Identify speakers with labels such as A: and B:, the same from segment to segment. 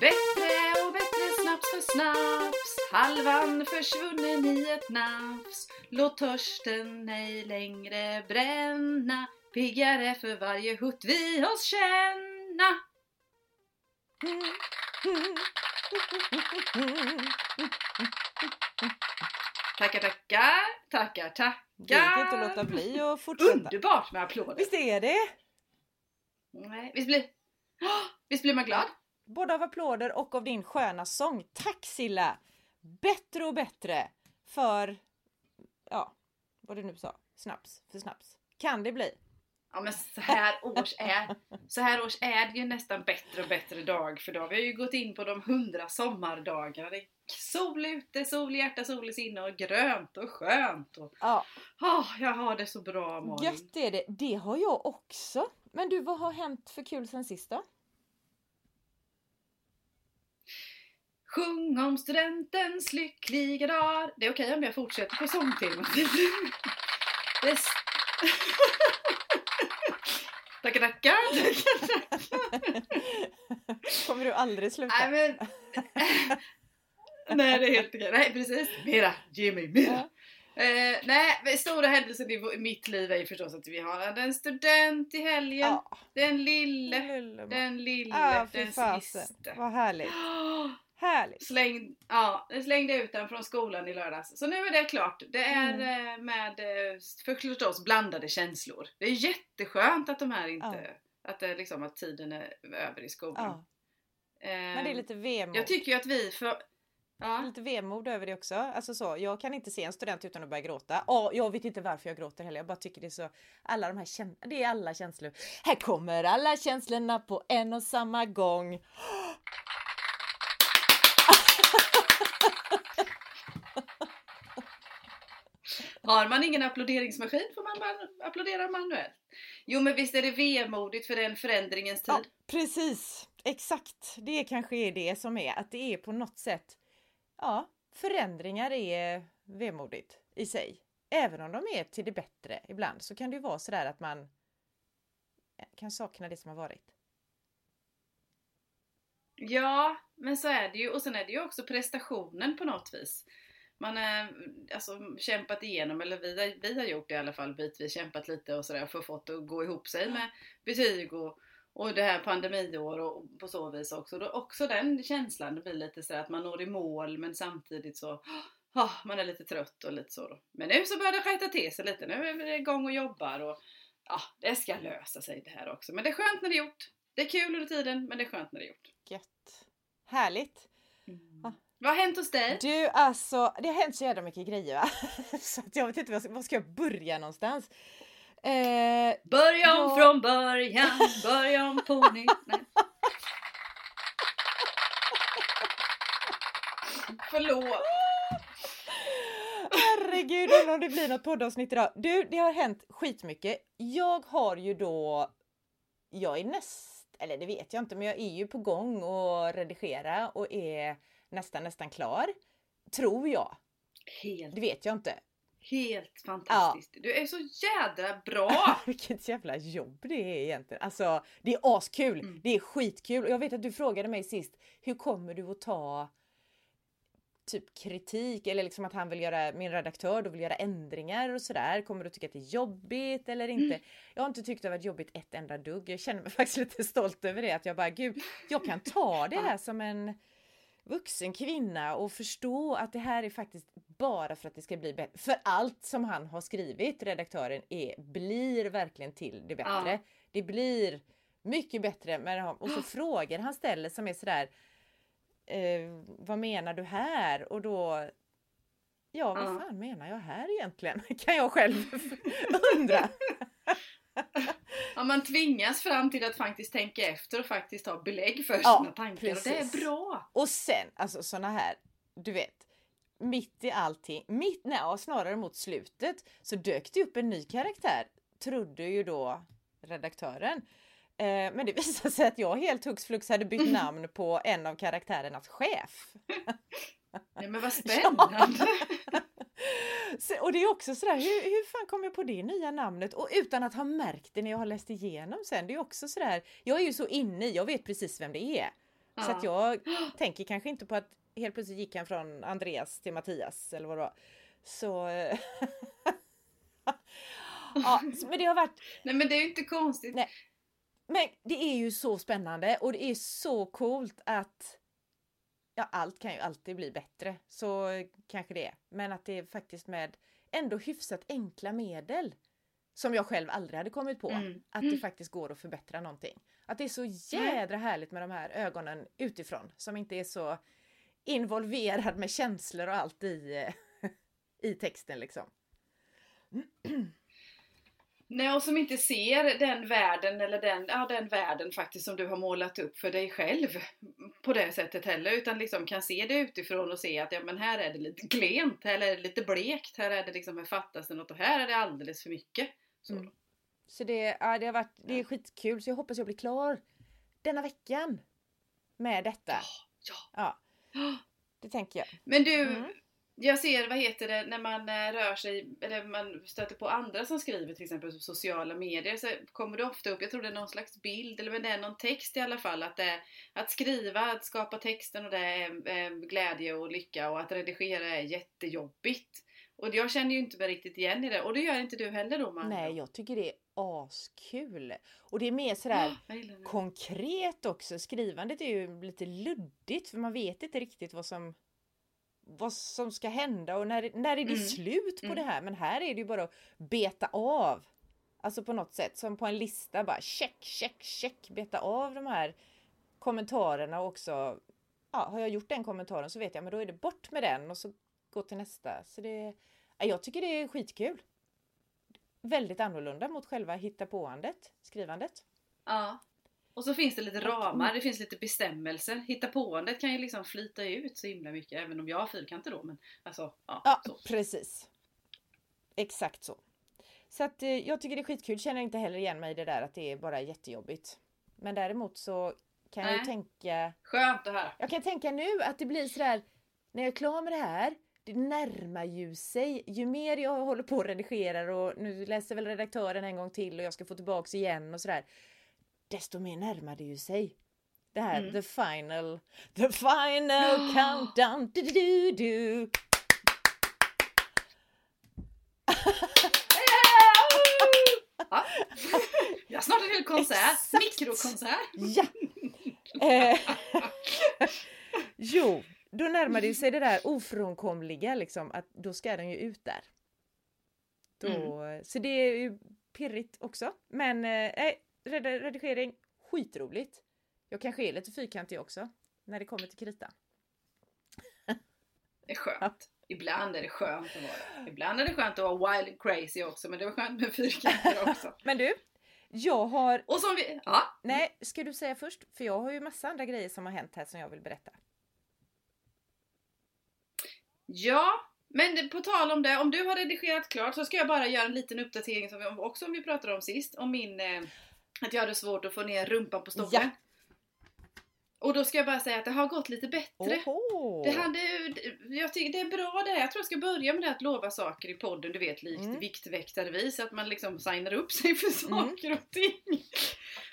A: Bättre och bättre snaps för snaps Halvan försvunnen i ett nafs Låt törsten ej längre bränna Piggare för varje hutt vi oss känna Tackar, tackar, tackar, tackar.
B: Det gick inte att låta bli att fortsätta.
A: Underbart med applåder.
B: Visst är det?
A: Nej, visst blir, visst blir man glad?
B: Både av applåder och av din sköna sång. Tack Silla! Bättre och bättre för, ja, vad du nu sa, snaps för snaps. Kan det bli?
A: Ja men så här års är, så här års är det ju nästan bättre och bättre dag för dag. Vi har ju gått in på de hundra sommardagarna. Det är sol ute, sol i hjärta, sol i sinne och grönt och skönt. Och,
B: Ja,
A: Åh, jag har det så bra Malin.
B: gött är det. Det har jag också. Men du, vad har hänt för kul sen sist då?
A: Sjung om studentens lyckliga dag. Det är okej om jag fortsätter på sångtemat. Det är s- Tackar, tackar.
B: Kommer du aldrig sluta?
A: Nej men... Nej det är helt okej. Nej precis. Mera, ge mig mera. Eh, nej, stora händelsen i mitt liv är ju förstås att vi har en student i helgen.
B: Ja.
A: Den lille,
B: Lulleman.
A: den lille,
B: Ah,
A: den sista.
B: Vad härligt. Härligt.
A: Släng, ja, slängde ut den från skolan i lördags. Så nu är det klart. Det är
B: Mm.
A: eh, med eh, för förstås blandade känslor. Det är jätteskönt att de här inte, att, det liksom, att tiden är över i skolan.
B: Ja.
A: Eh,
B: Men det är lite vemod.
A: Jag tycker ju att vi för... Ja.
B: Lite vemod över det också. Alltså så, jag kan inte se en student utan att börja gråta. Och jag vet inte varför jag gråter heller. Jag bara tycker det är så. Alla de här käns- Det är alla känslor. Här kommer alla känslorna på en och samma gång.
A: Har man ingen applåderingsmaskin får man applådera manuellt. Jo men visst är det vemodigt för den förändringens tid.
B: Ja, precis. Exakt. Det kanske är det som är att det är på något sätt. Ja, förändringar är vemodigt i sig. Även om de är till det bättre ibland så kan det ju vara sådär att man kan sakna det som har varit.
A: Ja, men så är det ju. Och sen är det ju också prestationen på något vis. Man har alltså, kämpat igenom, eller vi, vi har gjort det i alla fall bitvis, kämpat lite och sådär för att få det att gå ihop sig med betyg och, och det här pandemiår och på så vis också. Då också den känslan, det blir lite så att man når i mål men samtidigt så ah, man är lite trött och lite så då. Men nu så börjar det rätta till sig lite, nu är vi igång och jobbar och ja, det ska lösa sig det här också. Men det är skönt när det är gjort. Det är kul under tiden, men det är skönt när det är gjort.
B: Gött. Härligt!
A: Vad har hänt hos dig?
B: Du alltså, det har hänt så jävla mycket grejer va? Så att jag vet inte, var ska, var ska jag börja någonstans? Eh,
A: Börja om
B: Ja.
A: från början, börja om på nytt. Förlåt.
B: herregud, undrar om det blir något poddavsnitt idag. Du, det har hänt skitmycket. Jag har ju då, jag är näst, eller det vet jag inte, men jag är ju på gång och redigera och är nästan, nästan klar. Tror jag.
A: Helt,
B: Det vet jag inte.
A: helt fantastiskt. Du är så jädra bra.
B: Vilket jävla jobb det är egentligen. Alltså, det är askul.
A: Mm.
B: Det är skitkul. Och jag vet att du frågade mig sist, hur kommer du att ta typ kritik eller liksom att han vill göra, min redaktör då vill göra ändringar och sådär. Kommer du tycka att det är jobbigt eller inte?
A: Mm.
B: Jag har inte tyckt det har varit jobbigt ett enda dugg. Jag känner mig faktiskt lite stolt över det. Att jag bara, gud, jag kan ta det här som en vuxen kvinna och förstå att det här är faktiskt bara för att det ska bli bättre. För allt som han har skrivit, redaktören, är, blir verkligen till det bättre.
A: Ja.
B: Det blir mycket bättre med honom. Och så frågor han ställer som är sådär eh, Vad menar du här? Och då Ja, vad
A: Ja.
B: fan menar jag här egentligen? Kan jag själv undra.
A: Man tvingas fram till att faktiskt tänka efter och faktiskt ha belägg för
B: Ja,
A: sina tankar. Och det är
B: precis.
A: bra.
B: Och sen, alltså såna här, du vet, mitt i allting, mitt, nej, snarare mot slutet, så dök det upp en ny karaktär, trodde ju då redaktören. Eh, men det visade sig att jag helt hux flux hade bytt namn på en av karaktärernas chef.
A: Ja, men vad spännande.
B: Och det är också sådär, hur, hur fan kom jag på det nya namnet? Och utan att ha märkt det när jag har läst igenom sen. Det är också sådär, jag är ju så inne i, jag vet precis vem det är. Så att jag tänker kanske inte på att helt plötsligt gick han från Andreas till Mattias eller vad det var. Så... ja, men det har varit...
A: Nej men det är ju inte konstigt.
B: Nej. Men det är ju så spännande och det är så coolt att Ja, allt kan ju alltid bli bättre, så kanske det är. Men att det är faktiskt med ändå hyfsat enkla medel som jag själv aldrig hade kommit på.
A: Mm.
B: Att det faktiskt går att förbättra någonting. Att det är så jädra härligt med de här ögonen utifrån som inte är så involverad med känslor och allt i, eh, i texten liksom.
A: Nej, och som inte ser den världen eller den, ja, den världen faktiskt som du har målat upp för dig själv på det sättet heller. Utan liksom kan se det utifrån och se att ja, men här är det lite klent, här är det lite blekt, här är det liksom, här fattas det något och här är det alldeles för mycket. Så.
B: Mm. Så det, ja, det har varit, det är skitkul så jag hoppas jag blir klar denna veckan med detta.
A: Ja.
B: Ja, det tänker jag.
A: Men du,
B: Mm.
A: Jag ser, vad heter det, när man eh, rör sig, eller man stöter på andra som skriver till exempel på sociala medier så kommer det ofta upp, jag tror det är någon slags bild, eller men det är någon text i alla fall, att det att skriva, att skapa texten och det är eh, glädje och lycka och att redigera är jättejobbigt. Och jag känner ju inte mig riktigt igen i det, och det gör inte du heller då man.
B: Nej, jag tycker det är askul. Och det är mer sådär
A: det.
B: konkret också. Skrivandet är ju lite luddigt för man vet inte riktigt vad som vad som ska hända och när, när är det
A: Mm.
B: slut på
A: Mm.
B: det här? Men här är det ju bara att beta av. Alltså på något sätt som på en lista bara check, check, check, beta av de här kommentarerna och också. Ja, har jag gjort den kommentaren så vet jag, men då är det bort med den och så gå till nästa. Så det, ja, jag tycker det är skitkul. Väldigt annorlunda mot själva hittapåandet, skrivandet.
A: Ja. Och så finns det lite ramar, det finns lite bestämmelser. Hittapåandet kan ju liksom flyta ut så himla mycket, även om jag har fyrkanter då. Men alltså, ja.
B: Ja,
A: så.
B: precis. Exakt så. Så att eh, jag tycker det är skitkul, känner inte heller igen mig i det där att det är bara jättejobbigt. Men däremot så kan jag ju
A: Nej.
B: tänka,
A: Skönt det här.
B: jag kan tänka nu att det blir sådär, när jag är klar med det här, det närmar ju sig. Ju mer jag håller på och redigerar och nu läser väl redaktören en gång till och jag ska få tillbaks igen och sådär. Desto mer närmar det ju sig. Det här,
A: Mm.
B: the final, the final countdown, du, du, du.
A: Ja. Jag snart en hel konsert. Mikrokonsert.
B: Ja! Eh, jo, då närmar det sig det där ofrånkomliga liksom att då ska den ju ut där. Då, Så det är ju pirrigt också. Men eh, red- redigering, skitroligt. Jag kanske är lite fyrkantig också när det kommer till kritan.
A: Det är skönt. Ibland är det skönt att vara Ibland är det skönt att vara wild and crazy också, men det var skönt med fyrkanter också.
B: Men du, jag har...
A: Och som vi... Ja.
B: Nej, ska du säga först? För jag har ju massa andra grejer som har hänt här som jag vill berätta.
A: Ja, men på tal om det, om du har redigerat klart så ska jag bara göra en liten uppdatering som vi, också om vi pratade om sist, om min... Eh, att jag hade svårt att få ner rumpan på stocken.
B: Ja.
A: Och då ska jag bara säga att det har gått lite bättre.
B: Oho!
A: Det, hade, jag tycker det är bra det. Jag tror jag ska börja med det att lova saker i podden, du vet likt
B: Mm.
A: Viktväktarvis, att man liksom signar upp sig för saker och ting.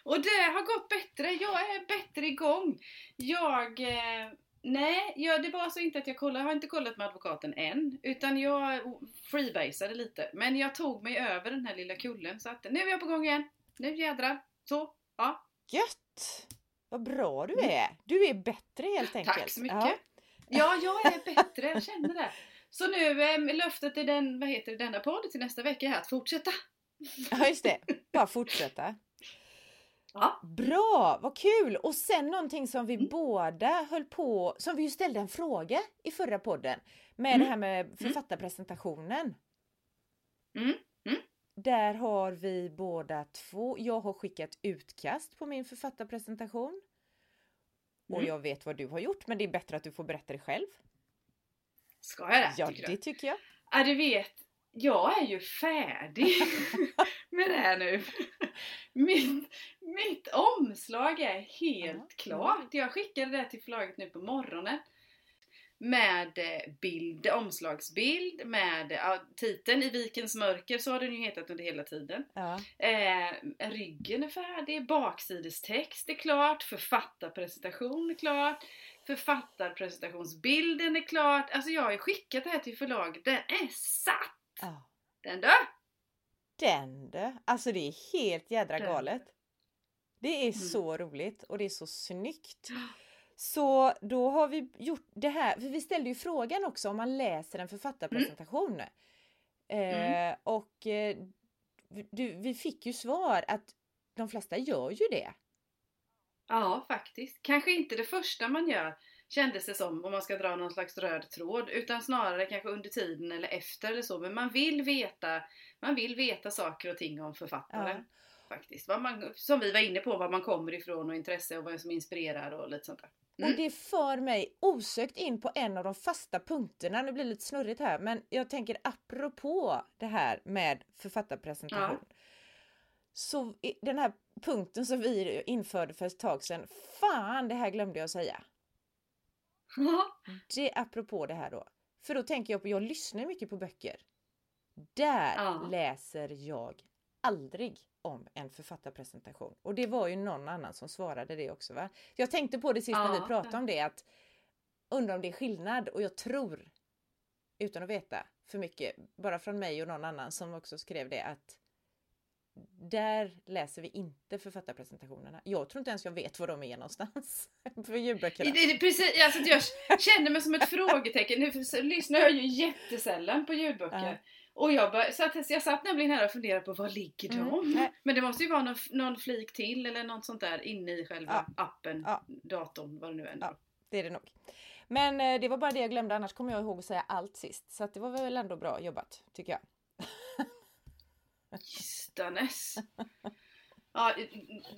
A: Och det har gått bättre, jag är bättre igång. Jag... Eh, nej, jag, det var så inte att jag kollade, jag har inte kollat med advokaten än, utan jag freebasade lite. Men jag tog mig över den här lilla kullen så att nu är jag på gång igen. Nu jädrar. Så, ja.
B: Gött! Vad bra du är! Du är bättre helt enkelt.
A: Mm. Tack så mycket.
B: Ja.
A: Ja, jag är bättre, jag känner det. Så nu, eh, löftet i den, vad heter det, denna podd till nästa vecka är att fortsätta.
B: ja, just det. Bara fortsätta.
A: Ja.
B: Bra, vad kul! Och sen någonting som vi
A: Mm.
B: båda höll på, som vi ju ställde en fråga i förra podden med
A: Mm.
B: det här med författarpresentationen.
A: Mm. Mm.
B: Där har vi båda två, jag har skickat utkast på min författarpresentation. Och
A: Mm.
B: jag vet vad du har gjort men det är bättre att du får berätta det själv.
A: Ska jag det?
B: Ja,
A: tycker
B: det tycker jag.
A: Ja, du vet, jag är ju färdig med det här nu. Mitt, mitt omslag är helt
B: Ja.
A: klart. Jag skickade det till förlaget nu på morgonen. Med eh, bild, omslagsbild, med ja, titeln I vikens mörker, så har den ju hetat under hela tiden.
B: Ja.
A: Eh, ryggen är färdig, baksidestext är klart, författarpresentation är klart, författarpresentationsbilden är klart. Alltså jag har ju skickat det här till förlaget, den är satt!
B: ja.
A: Den du!
B: Den du! Alltså det är helt jädra
A: Den.
B: galet. Det är
A: Mm.
B: så roligt och det är så snyggt. Så då har vi gjort det här, för vi ställde ju frågan också om man läser en författarpresentation.
A: Mm.
B: Eh, och eh, du, vi fick ju svar att de flesta gör ju det.
A: Ja, faktiskt. Kanske inte det första man gör kändes det som, om man ska dra någon slags röd tråd, utan snarare kanske under tiden eller efter eller så. Men man vill veta, man vill veta saker och ting om författaren. Faktiskt. Vad man, som vi var inne på, var man kommer ifrån och intresse och vad som inspirerar och lite sånt där. Mm.
B: Och det för mig osökt in på en av de fasta punkterna. Nu blir det lite snurrigt här, men jag tänker apropå det här med författarpresentation. Så i- den här punkten som vi införde för ett tag sedan, fan det här glömde jag säga.
A: Ja.
B: Det apropå det här då. För då tänker jag på, jag lyssnar mycket på böcker. Där
A: Ja.
B: läser jag aldrig om en författarpresentation. Och det var ju någon annan som svarade det också va? Jag tänkte på det sist när vi pratade om det att undrar om det är skillnad och jag tror utan att veta för mycket, bara från mig och någon annan som också skrev det att där läser vi inte författarpresentationerna. Jag tror inte ens jag vet var de är någonstans. för ljudböckerna.
A: Det, det, precis, alltså jag känner mig som ett frågetecken. Nu lyssnar jag ju jättesällan på ljudböcker.
B: Ja.
A: Och jag, bör, satt, jag satt nämligen här och funderade på var ligger de?
B: Mm.
A: Men det måste ju vara någon, någon flik till eller något sånt där inne i själva appen,
B: Ja.
A: datorn, vad det nu är.
B: Ja. Det är det nog. Men eh, det var bara det jag glömde, annars kommer jag ihåg att säga allt sist. Så att det var väl ändå bra jobbat, tycker jag.
A: Gistanes. Ja,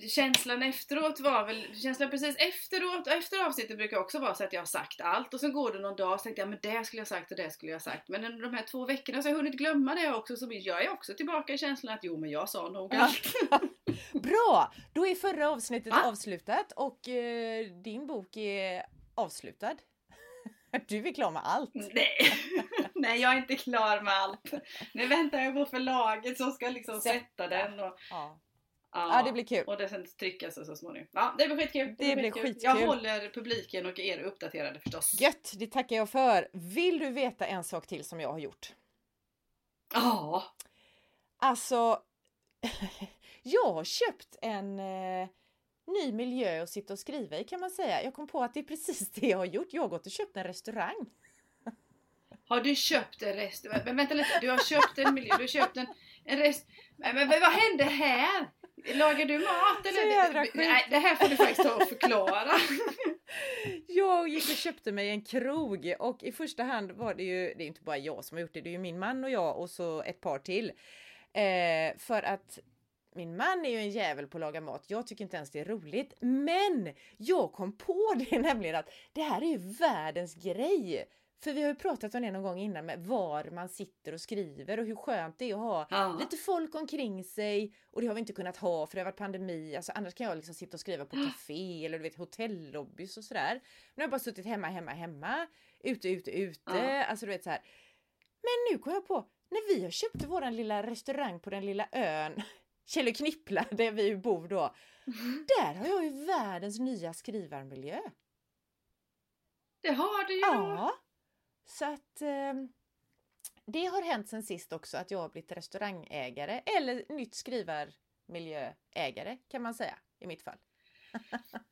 A: känslan efteråt var väl, känslan precis efteråt, efter avsnittet brukar också vara så att jag har sagt allt och sen går det någon dag och så tänkte jag men det skulle jag sagt och det skulle jag sagt. Men under de här två veckorna så har jag hunnit glömma det också så jag är också tillbaka i känslan att jo men jag sa nog
B: Ja.
A: allt.
B: Bra! Då är förra avsnittet
A: Va?
B: avslutat och eh, din bok är avslutad. Du är klar med allt.
A: Nej. Nej jag är inte klar med allt. Nu väntar jag på förlaget som ska liksom
B: Sätta.
A: sätta den och
B: Ja.
A: Ja,
B: det blir kul.
A: Och det sen tryckas så småningom. Ja, det blir skitkul.
B: Det blir skitkul.
A: Jag håller publiken och er uppdaterade förstås.
B: Gött, det tackar jag för. Vill du veta en sak till som jag har gjort?
A: Ja.
B: Alltså, jag har köpt en eh, ny miljö att sitta och skriva i kan man säga. Jag kom på att det är precis det jag har gjort. Jag har gått och köpt en restaurang.
A: Har du köpt en rest... Men vänta lite, du har köpt en miljö, du har köpt en, en rest... Men, men vad hände här? Lagar du mat eller? Nej, det här får du faktiskt ta och förklara.
B: Jag gick och köpte mig en krog och i första hand var det ju, det är inte bara jag som har gjort det, det är ju min man och jag och så ett par till. Eh, för att min man är ju en jävel på att laga mat. Jag tycker inte ens det är roligt. Men jag kom på det nämligen att det här är ju världens grej. För vi har ju pratat om det någon gång innan med var man sitter och skriver och hur skönt det är att ha
A: Ja.
B: lite folk omkring sig och det har vi inte kunnat ha för det har varit pandemi. Alltså annars kan jag liksom sitta och skriva på café eller du vet hotellobbys och sådär. Jag har bara suttit hemma, hemma, hemma. Ute, ute, ute.
A: Ja.
B: Alltså du vet så här. Men nu kom jag på, när vi har köpt våran lilla restaurang på den lilla ön Källeknippla där vi bor då. Där har jag ju världens nya skrivarmiljö.
A: Det har du ju.
B: Ja. Så att eh, det har hänt sen sist också att jag har blivit restaurangägare eller nytt skrivarmiljöägare kan man säga i mitt fall.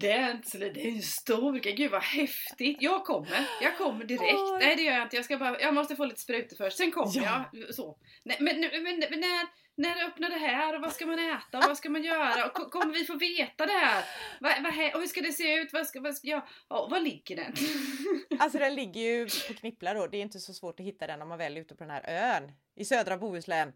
A: Det är inte så det är en stor grej. Gud vad häftigt. Jag kommer. Jag kommer direkt.
B: Oj.
A: Nej det gör jag inte. Jag, ska bara, jag måste få lite sprutor först. Sen kommer
B: Ja.
A: jag. Så. Nej, men, men, men, när, när öppnar det här och vad ska man äta och vad ska man göra? Och ko- kommer vi få veta det här? Vad, vad, och hur ska det se ut? Vad ska, vad ska ja, var ligger den?
B: Alltså den ligger ju på Knippla då. Det är inte så svårt att hitta den om man väl är ute på den här ön i södra Bohuslän.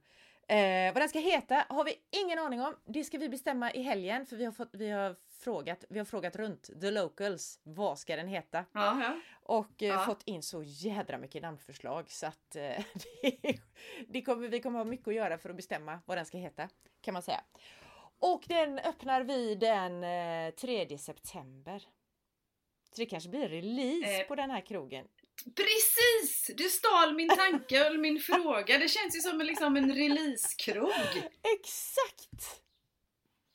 B: Eh, vad den ska heta har vi ingen aning om. Det ska vi bestämma i helgen för vi har, fått, vi har, frågat, vi har frågat runt the locals. Vad ska den heta?
A: Ja.
B: Och eh, fått in så jädra mycket namnförslag så att eh, det, det kommer, vi kommer ha mycket att göra för att bestämma vad den ska heta kan man säga. Och den öppnar vi den eh, 3 september. Så det kanske blir release
A: Eh.
B: på den här krogen.
A: Precis! Du stal min tanke och min fråga. Det känns ju som en, liksom en releasekrog.
B: Exakt!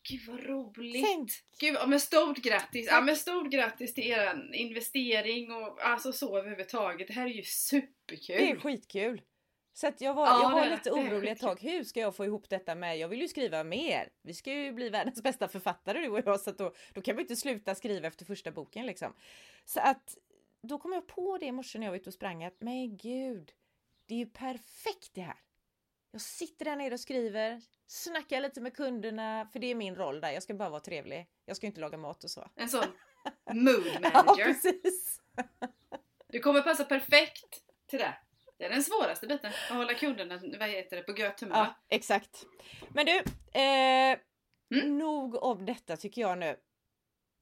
A: Gud vad roligt!
B: Tänk.
A: Gud, ja, men stort grattis! Ja, men stort grattis till er investering och alltså så överhuvudtaget. Det här är ju superkul!
B: Det är skitkul! Så att jag var,
A: Ja,
B: jag var
A: det
B: lite orolig ett tag. Hur ska jag få ihop detta med? Jag vill ju skriva mer. Vi ska ju bli världens bästa författare du och jag så att då, då kan vi inte sluta skriva efter första boken liksom. Så att då kom jag på det i morse när jag var ute och sprang att men gud, det är ju perfekt det här. Jag sitter där nere och skriver, snackar lite med kunderna, för det är min roll där. Jag ska bara vara trevlig. Jag ska inte laga mat och så.
A: En sån mood
B: Ja,
A: manager.
B: precis!
A: Du kommer passa perfekt till det. Det är den svåraste biten. Att hålla kunderna vad heter det, på gött humör.
B: Ja, exakt. Men du, eh,
A: Mm.
B: nog om detta tycker jag nu.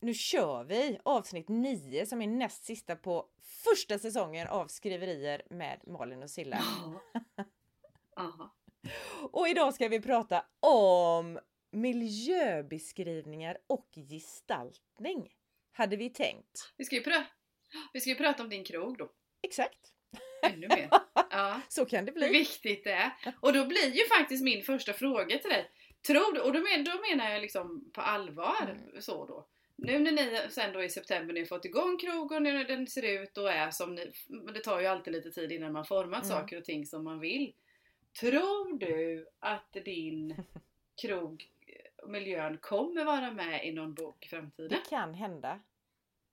B: Nu kör vi avsnitt 9 som är näst sista på första säsongen av Skriverier med Malin och Silla.
A: Ja. Aha.
B: Och idag ska vi prata om miljöbeskrivningar och gestaltning. Hade vi tänkt.
A: Vi ska ju prata, vi ska ju prata om din krog då.
B: Exakt.
A: Ännu mer. Ja.
B: Så kan det
A: Hur
B: bli.
A: viktigt det är. Och då blir ju faktiskt min första fråga till dig. Tror du, och då, men, då menar jag liksom på allvar
B: Mm.
A: så då. Nu när ni sen då i september ni har fått igång krogen, nu när den ser ut och är som ni, men det tar ju alltid lite tid innan man format
B: Mm.
A: saker och ting som man vill. Tror du att din krog och miljön kommer vara med i någon bok i framtiden?
B: Det kan hända.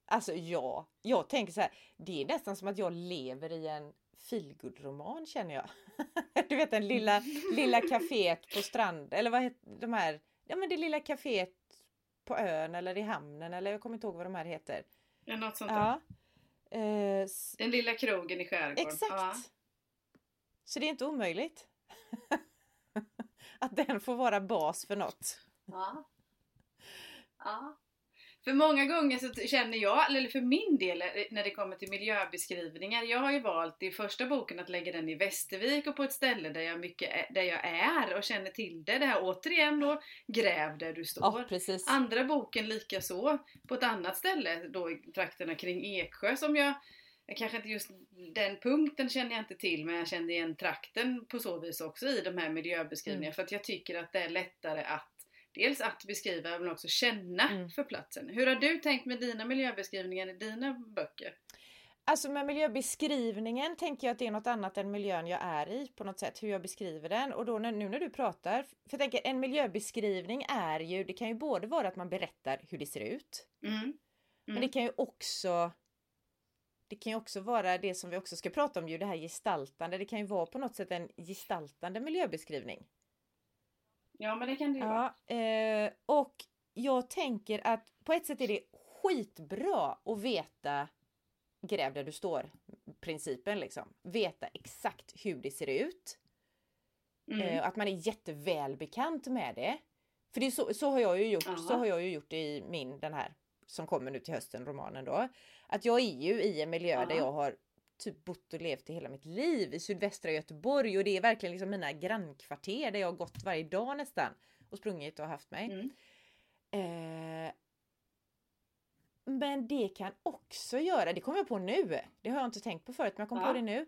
B: Alltså ja, jag tänker så här. Det är nästan som att jag lever i en feelgood-roman känner jag. Du vet den lilla, lilla kaféet på strand eller vad heter de här? Ja men det lilla kaféet på ön eller i hamnen eller jag kommer inte ihåg vad de här heter.
A: Ja, något sånt.
B: Ja. Eh,
A: Den lilla krogen i skärgården.
B: exakt.
A: Ja.
B: Så det är inte omöjligt. att den får vara bas för något.
A: Ja. ja. För många gånger så känner jag, eller för min del när det kommer till miljöbeskrivningar, jag har ju valt i första boken att lägga den i Västervik och på ett ställe där jag, mycket är, där jag är och känner till det. Det här återigen då, gräv där du står.
B: Ja precis.
A: Andra boken lika så på ett annat ställe då i trakterna kring Eksjö som jag kanske inte just den punkten känner jag inte till men jag kände igen trakten på så vis också i de här miljöbeskrivningarna
B: Mm.
A: för att jag tycker att det är lättare att dels att beskriva men också känna
B: Mm.
A: för platsen. Hur har du tänkt med dina miljöbeskrivningar i dina böcker?
B: Alltså med miljöbeskrivningen tänker jag att det är något annat än miljön jag är i på något sätt, hur jag beskriver den. Och då när, nu när du pratar, för jag tänker en miljöbeskrivning är ju, det kan ju både vara att man berättar hur det ser ut,
A: Mm.
B: men det kan ju också det kan ju också vara det som vi också ska prata om ju, det här gestaltande. Det kan ju vara på något sätt en gestaltande miljöbeskrivning.
A: Ja men det kan det ju vara.
B: Ja, eh, och jag tänker att på ett sätt är det skitbra att veta gräv där du står principen liksom. Veta exakt hur det ser ut.
A: Mm.
B: Eh, att man är jätteväl bekant med det. För det är så, så har jag ju gjort.
A: Ja.
B: Så har jag ju gjort i min den här som kommer nu till hösten romanen då. Att jag är ju i en miljö
A: Ja.
B: där jag har typ bott och levt i hela mitt liv i sydvästra Göteborg och det är verkligen liksom mina grannkvarter där jag har gått varje dag nästan och sprungit och haft mig.
A: Mm.
B: Eh, men det kan också göra, det kommer jag på nu, det har jag inte tänkt på förut men jag kom
A: Ja.
B: på det nu,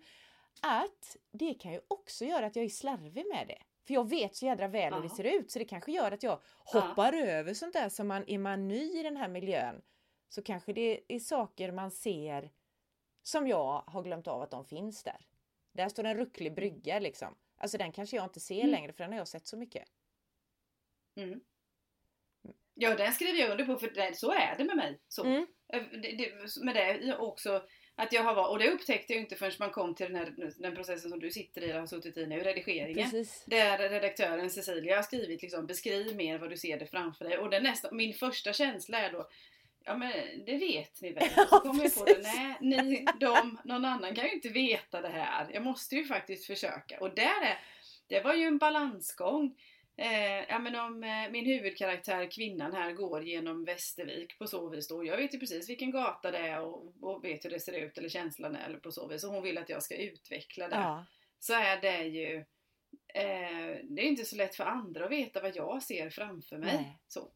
B: att det kan ju också göra att jag är slarvig med det. För jag vet så jädra väl hur det ser ut så det kanske gör att jag hoppar över sånt där som man, är man ny i den här miljön så kanske det är saker man ser som jag har glömt av att de finns där. Där står en rucklig brygga liksom. Alltså den kanske jag inte ser
A: Mm.
B: längre för den har jag sett så mycket.
A: Mm. Ja den skriver jag under på för det, så är det med mig. Så.
B: Mm.
A: Det, det, med det också att jag har och det upptäckte jag inte förrän man kom till den här den processen som du sitter i och har suttit i nu, redigeringen.
B: Precis.
A: Där redaktören Cecilia har skrivit liksom beskriv mer vad du ser det framför dig och den nästa, min första känsla är då Ja men det vet ni väl?
B: Ja,
A: Så kommer jag på det, nej, ni, de, någon annan kan ju inte veta det här. Jag måste ju faktiskt försöka. Och där är, det var ju en balansgång. Eh, ja men om eh, min huvudkaraktär, kvinnan här, går genom Västervik på så vis då. Jag vet ju precis vilken gata det är och, och vet hur det ser ut eller känslan är eller på så vis. Och hon vill att jag ska utveckla det.
B: Ja.
A: Så är det ju eh, det är inte så lätt för andra att veta vad jag ser framför mig.
B: Nej.
A: Så.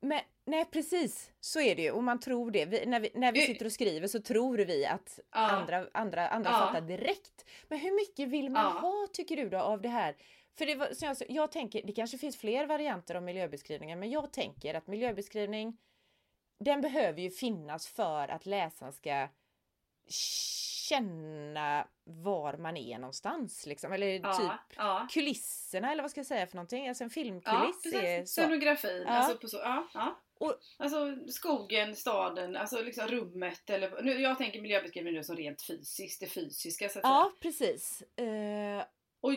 B: Men, nej precis, så är det ju och man tror det. Vi, när, vi, när vi sitter och skriver så tror vi att ja. andra, andra, andra ja. fattar direkt. Men hur mycket vill man ha tycker du då av det här? För det var, så jag, jag tänker, det kanske finns fler varianter av miljöbeskrivningar men jag tänker att miljöbeskrivning den behöver ju finnas för att läsaren ska känna var man är någonstans liksom. Eller ja, typ ja. kulisserna eller vad ska jag säga för någonting? Alltså en filmkuliss
A: ja, är så. Scenografin, ja. alltså på så, ja. ja. Och, alltså skogen, staden, alltså liksom rummet eller nu, jag tänker miljöbeskrivning nu som rent fysiskt, det fysiska så att
B: Ja säga. precis. Uh...
A: Och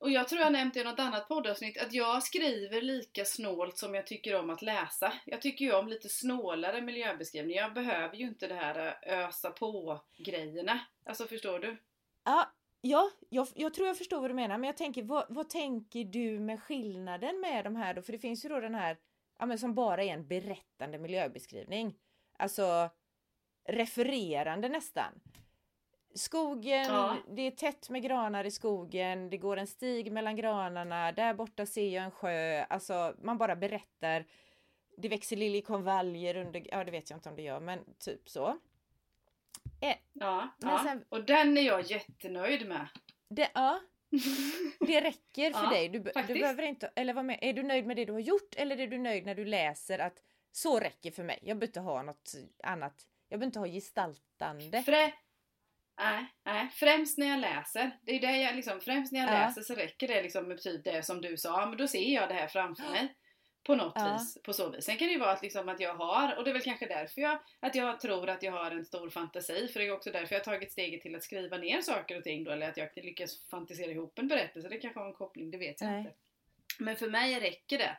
A: och jag tror jag nämnt i något annat poddavsnitt att jag skriver lika snålt som jag tycker om att läsa. Jag tycker ju om lite snålare miljöbeskrivning. Jag behöver ju inte det här eh, ösa på grejerna. Alltså förstår du?
B: Ja, ja jag, jag tror jag förstår vad du menar men jag tänker vad, vad tänker du med skillnaden med de här då? För det finns ju då den här ja, men som bara är en berättande miljöbeskrivning. Alltså refererande nästan. Skogen, ja. det är tätt med granar i skogen, det går en stig mellan granarna, där borta ser jag en sjö, alltså man bara berättar. Det växer liljekonvaljer under, ja det vet jag inte om det gör, men typ så.
A: Eh, ja, ja. Sen, och den är jag jättenöjd med.
B: Det, ja, det räcker för ja, dig. Du, du, behöver inte, eller vad med, är du nöjd med det du har gjort eller är du nöjd när du läser att så räcker för mig, jag behöver inte ha något annat. Jag behöver inte ha gestaltande.
A: Frä Nej, nej, främst när jag läser. Det är det jag liksom, främst när jag ja. läser så räcker det liksom med typ det som du sa, men då ser jag det här framför mig. På något ja. vis, på så vis. Sen kan det ju vara att, liksom att jag har, och det är väl kanske därför jag, att jag tror att jag har en stor fantasi, för det är också därför jag har tagit steget till att skriva ner saker och ting då, eller att jag lyckas fantisera ihop en berättelse. Det kanske har en koppling, det vet jag nej. inte. Men för mig räcker det.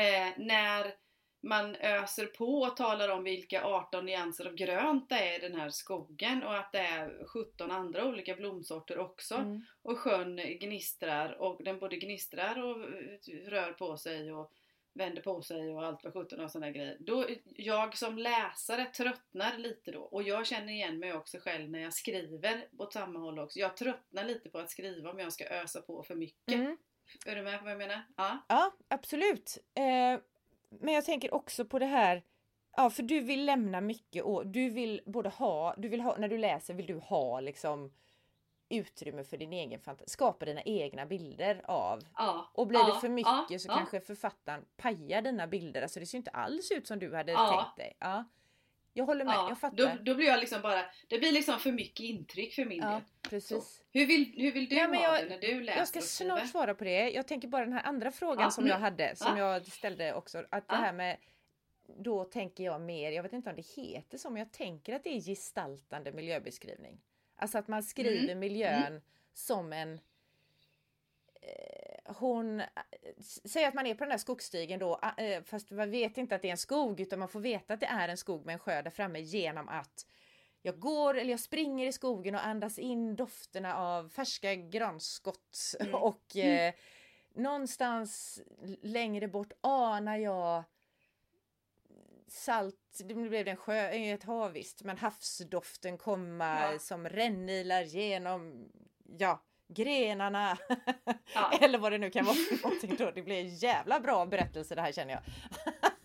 A: Eh, när man öser på och talar om vilka 18 nyanser av grönt det är i den här skogen och att det är 17 andra olika blomsorter också. Mm. Och sjön gnistrar och den både gnistrar och rör på sig och vänder på sig och allt vad 17 och sådana grejer. Då, jag som läsare tröttnar lite då och jag känner igen mig också själv när jag skriver åt samma håll också. Jag tröttnar lite på att skriva om jag ska ösa på för mycket. Mm. Är du med på vad jag menar?
B: Ja, ja absolut. Eh men jag tänker också på det här, ja för du vill lämna mycket och du vill både ha, du vill ha, när du läser vill du ha liksom utrymme för din egen fantasi, skapa dina egna bilder av. Ja, och blir ja, det för mycket ja, så kanske författaren pajar dina bilder, alltså det ser inte alls ut som du hade tänkt dig. Ja. Jag håller med, jag fattar.
A: Då, då, blir jag liksom bara, det blir liksom för mycket intryck för min del. Precis. Hur, vill, hur vill du ha jag, det när du läser
B: Jag ska snart svara på det. Jag tänker bara den här andra frågan som jag hade, som jag ställde också, att det här med då tänker jag mer, jag vet inte om det heter så, men jag tänker att det är gestaltande miljöbeskrivning. Alltså att man skriver mm. miljön mm. som en hon säger att man är på den där skogsstigen då, eh, fast man vet inte att det är en skog utan man får veta att det är en skog med en sjö där framme genom att jag går eller jag springer i skogen och andas in dofterna av färska granskott mm. och mm. eh, någonstans längre bort anar jag salt, det blev en sjö, ett hav visst, men havsdoften komma ja. som rännilar genom, ja, grenarna. Ja. Eller vad det nu kan vara för någonting då. Det blir en jävla bra berättelse det här känner jag.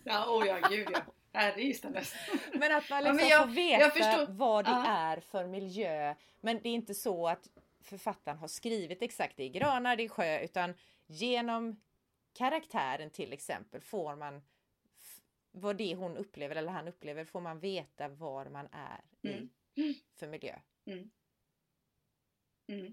A: ja, oh ja, gud ja. Herregistandes.
B: Men att man liksom ja, jag, får veta vad det ja. är för miljö. Men det är inte så att författaren har skrivit exakt det är granar, det är sjö, utan genom karaktären till exempel får man vad det hon upplever eller han upplever får man veta var man är mm. i för miljö. Mm.
A: Mm.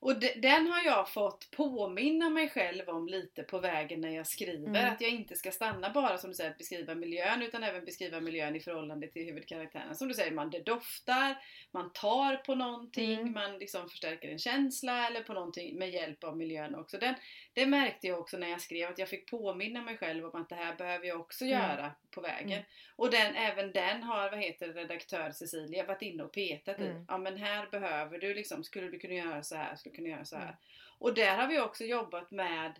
A: Och den har jag fått påminna mig själv om lite på vägen när jag skriver. Mm. Att jag inte ska stanna bara som du säger att beskriva miljön utan även beskriva miljön i förhållande till huvudkaraktären. Som du säger, man det doftar, man tar på någonting, mm. man liksom förstärker en känsla eller på någonting med hjälp av miljön också. Den, det märkte jag också när jag skrev att jag fick påminna mig själv om att det här behöver jag också mm. göra på vägen. Mm. Och den, även den har, vad heter redaktör Cecilia varit inne och petat i. Mm. Ja men här behöver du liksom, skulle du kunna göra så här, skulle kunna göra så här. Mm. Och där har vi också jobbat med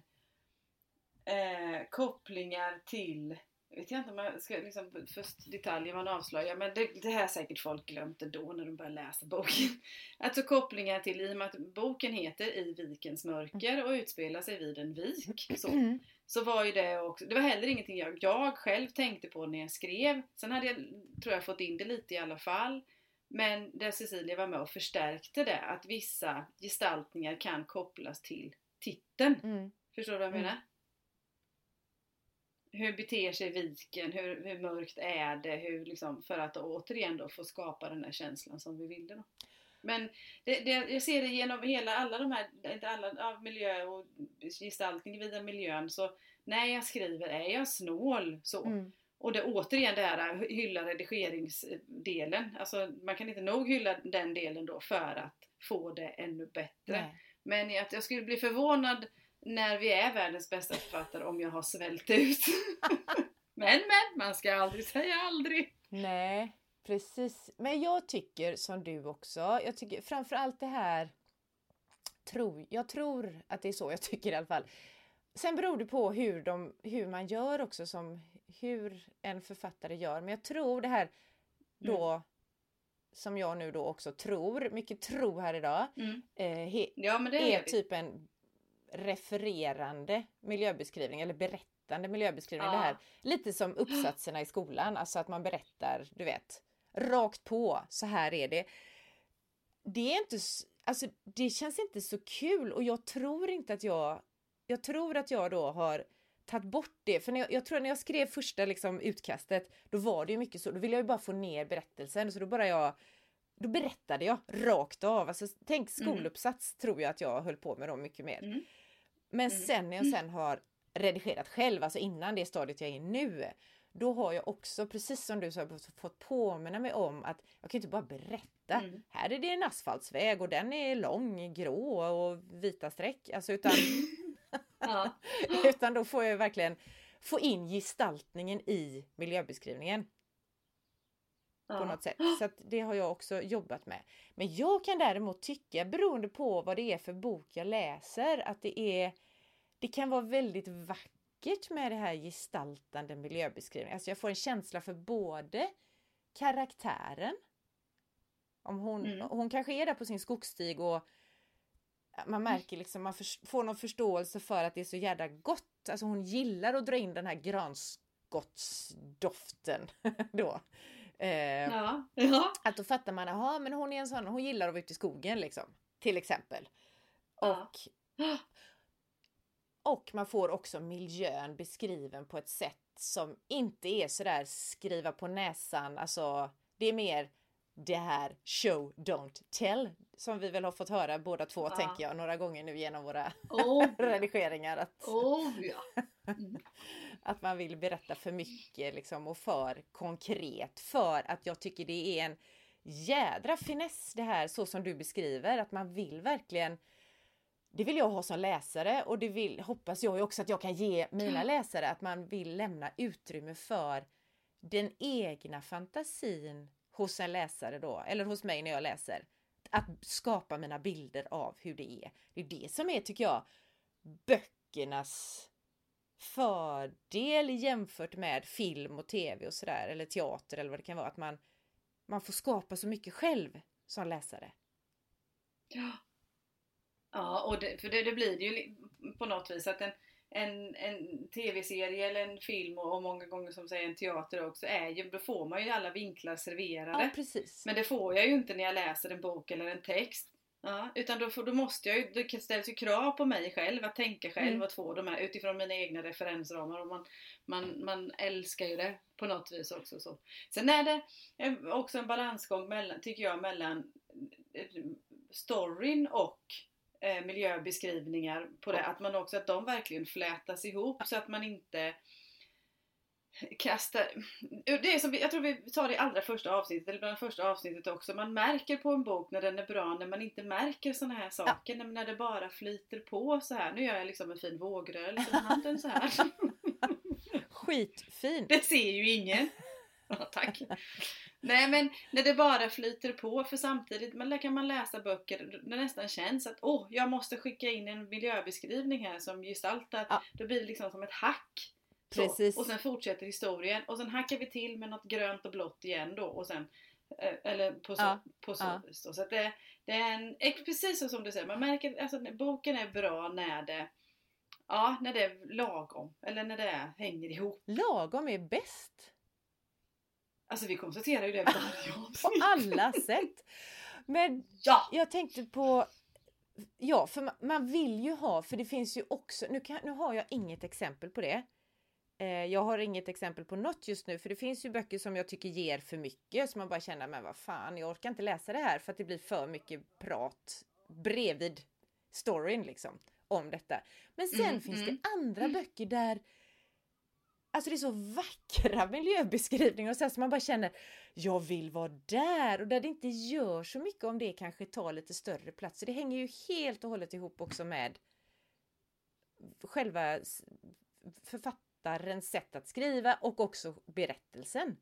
A: eh, kopplingar till jag vet inte om man ska liksom först detaljer man avslöjar men det, det här har säkert folk glömt ändå när de börjar läsa boken. Alltså kopplingar till, i och med att boken heter I vikens mörker och utspelar sig vid en vik. Så,
B: Mm.
A: så var ju det också, det var heller ingenting jag, jag själv tänkte på när jag skrev. Sen hade jag, tror jag, fått in det lite i alla fall. Men där Cecilia var med och förstärkte det, att vissa gestaltningar kan kopplas till titeln.
B: Mm.
A: Förstår du vad jag
B: Mm.
A: menar? Hur beter sig viken? Hur, hur mörkt är det? Hur, liksom, för att återigen då få skapa den här känslan som vi ville. Då. Men det, det, jag ser det genom hela, alla de här, inte alla, ja, miljö och gestaltning vid den miljön. Så när jag skriver är jag snål så.
B: Mm.
A: Och det återigen det här hylla redigeringsdelen. Alltså man kan inte nog hylla den delen då för att få det ännu bättre.
B: Nej.
A: Men att jag skulle bli förvånad när vi är världens bästa författare om jag har svält ut. men men, man ska aldrig säga aldrig.
B: Nej, precis. Men jag tycker som du också. Jag tycker framförallt det här. Tror, jag tror att det är så jag tycker i alla fall. Sen beror det på hur, de, hur man gör också, som hur en författare gör. Men jag tror det här då som jag nu då också tror, mycket tro här idag,
A: Mm.
B: eh,
A: Ja men det
B: är
A: är
B: typ en refererande miljöbeskrivning eller berättande miljöbeskrivning.
A: Ja.
B: Det här, lite som uppsatserna i skolan, alltså att man berättar, du vet, rakt på, så här är det. Det är inte, alltså det känns inte så kul och jag tror inte att jag, jag tror att jag då har tagit bort det. För när jag, jag tror när jag skrev första liksom utkastet, då var det ju mycket så, då ville jag ju bara få ner berättelsen så då bara jag då berättade jag rakt av. Alltså, tänk skoluppsats tror jag att jag höll på med då mycket mer.
A: Mm.
B: Men
A: Mm.
B: sen när jag sen har redigerat själv, alltså innan det stadiet jag är i nu, då har jag också, precis som du sa, fått påminna mig om att jag kan inte bara berätta.
A: Mm.
B: Här är det en asfaltsväg och den är lång, grå och vita streck. Alltså utan,
A: Ja.
B: utan då får jag verkligen få in gestaltningen i miljöbeskrivningen på
A: Ja.
B: något sätt. Så det har jag också jobbat med. Men jag kan däremot tycka, beroende på vad det är för bok jag läser, att det är det kan vara väldigt vackert med det här gestaltande miljöbeskrivningen. Alltså jag får en känsla för både karaktären, om hon,
A: Mm.
B: hon kanske är där på sin skogsstig och man märker liksom, man förs- får någon förståelse för att det är så jävla gott. Alltså hon gillar att dra in den här granskottsdoften då. Eh,
A: Ja. ja.
B: att då fattar man, jaha men hon är en sån, hon gillar att vara ute i skogen liksom. Till exempel.
A: Ja.
B: Och, och man får också miljön beskriven på ett sätt som inte är sådär skriva på näsan, alltså det är mer det här show don't tell som vi väl har fått höra båda två
A: Ja.
B: tänker jag några gånger nu genom våra
A: Oh,
B: redigeringar. Att,
A: oh ja. Mm.
B: att man vill berätta för mycket liksom, och för konkret. För att jag tycker det är en jädra finess det här så som du beskriver. Att man vill verkligen det vill jag ha som läsare och det vill, hoppas jag också att jag kan ge mina läsare. Att man vill lämna utrymme för den egna fantasin hos en läsare då, eller hos mig när jag läser. Att skapa mina bilder av hur det är. Det är det som är, tycker jag, böckernas fördel jämfört med film och tv och sådär, eller teater eller vad det kan vara. Att man, man får skapa så mycket själv som läsare.
A: Ja. Ja, och det, för det, det blir det ju på något vis att en, en, en tv-serie eller en film och, och många gånger som säger en teater också är ju, då får man ju alla vinklar serverade.
B: Ja, precis.
A: Men det får jag ju inte när jag läser en bok eller en text. Ja, utan då, får, då måste jag ju, det ställs ju krav på mig själv att tänka själv
B: Mm.
A: och få de här utifrån mina egna referensramar och man, man, man älskar ju det på något vis också. Så. Sen är det också en balansgång mellan, tycker jag, mellan eh, storyn och eh, miljöbeskrivningar på det. Att man också, att de verkligen flätas ihop så att man inte kastar... Det är som vi, jag tror vi sa det i allra första avsnittet, eller bland första avsnittet också. Man märker på en bok när den är bra när man inte märker såna här saker. När, när det bara flyter på så här. Nu gör jag liksom en fin vågrörelse med handen så här.
B: Skitfint!
A: Det ser ju ingen. Ja, tack. Nej men när det bara flyter på för samtidigt men kan man läsa böcker det nästan känns att åh, jag måste skicka in en miljöbeskrivning här som gestaltar.
B: Ja.
A: Då blir det liksom som ett hack. Så.
B: Precis.
A: Och sen fortsätter historien och sen hackar vi till med något grönt och blått igen då och sen eh, eller på så,
B: Ja,
A: på så
B: ja.
A: då. Så att det, det är en, precis så som du säger, man märker att alltså, boken är bra när det Ja, när det är lagom. Eller när det är, hänger ihop.
B: Lagom är bäst.
A: Alltså vi konstaterar ju det varje
B: På alla sätt. Men
A: Ja!
B: jag tänkte på Ja, för man, man vill ju ha, för det finns ju också, nu, kan, nu har jag inget exempel på det. Eh, jag har inget exempel på något just nu, för det finns ju böcker som jag tycker ger för mycket, så man bara känner, men vad fan, jag orkar inte läsa det här för att det blir för mycket prat bredvid storyn liksom om detta. Men sen
A: Mm,
B: finns
A: mm.
B: det andra böcker där Alltså det är så vackra miljöbeskrivningar och här, så man bara känner jag vill vara där och där det inte gör så mycket om det kanske tar lite större plats. Så det hänger ju helt och hållet ihop också med själva författarens sätt att skriva och också berättelsen.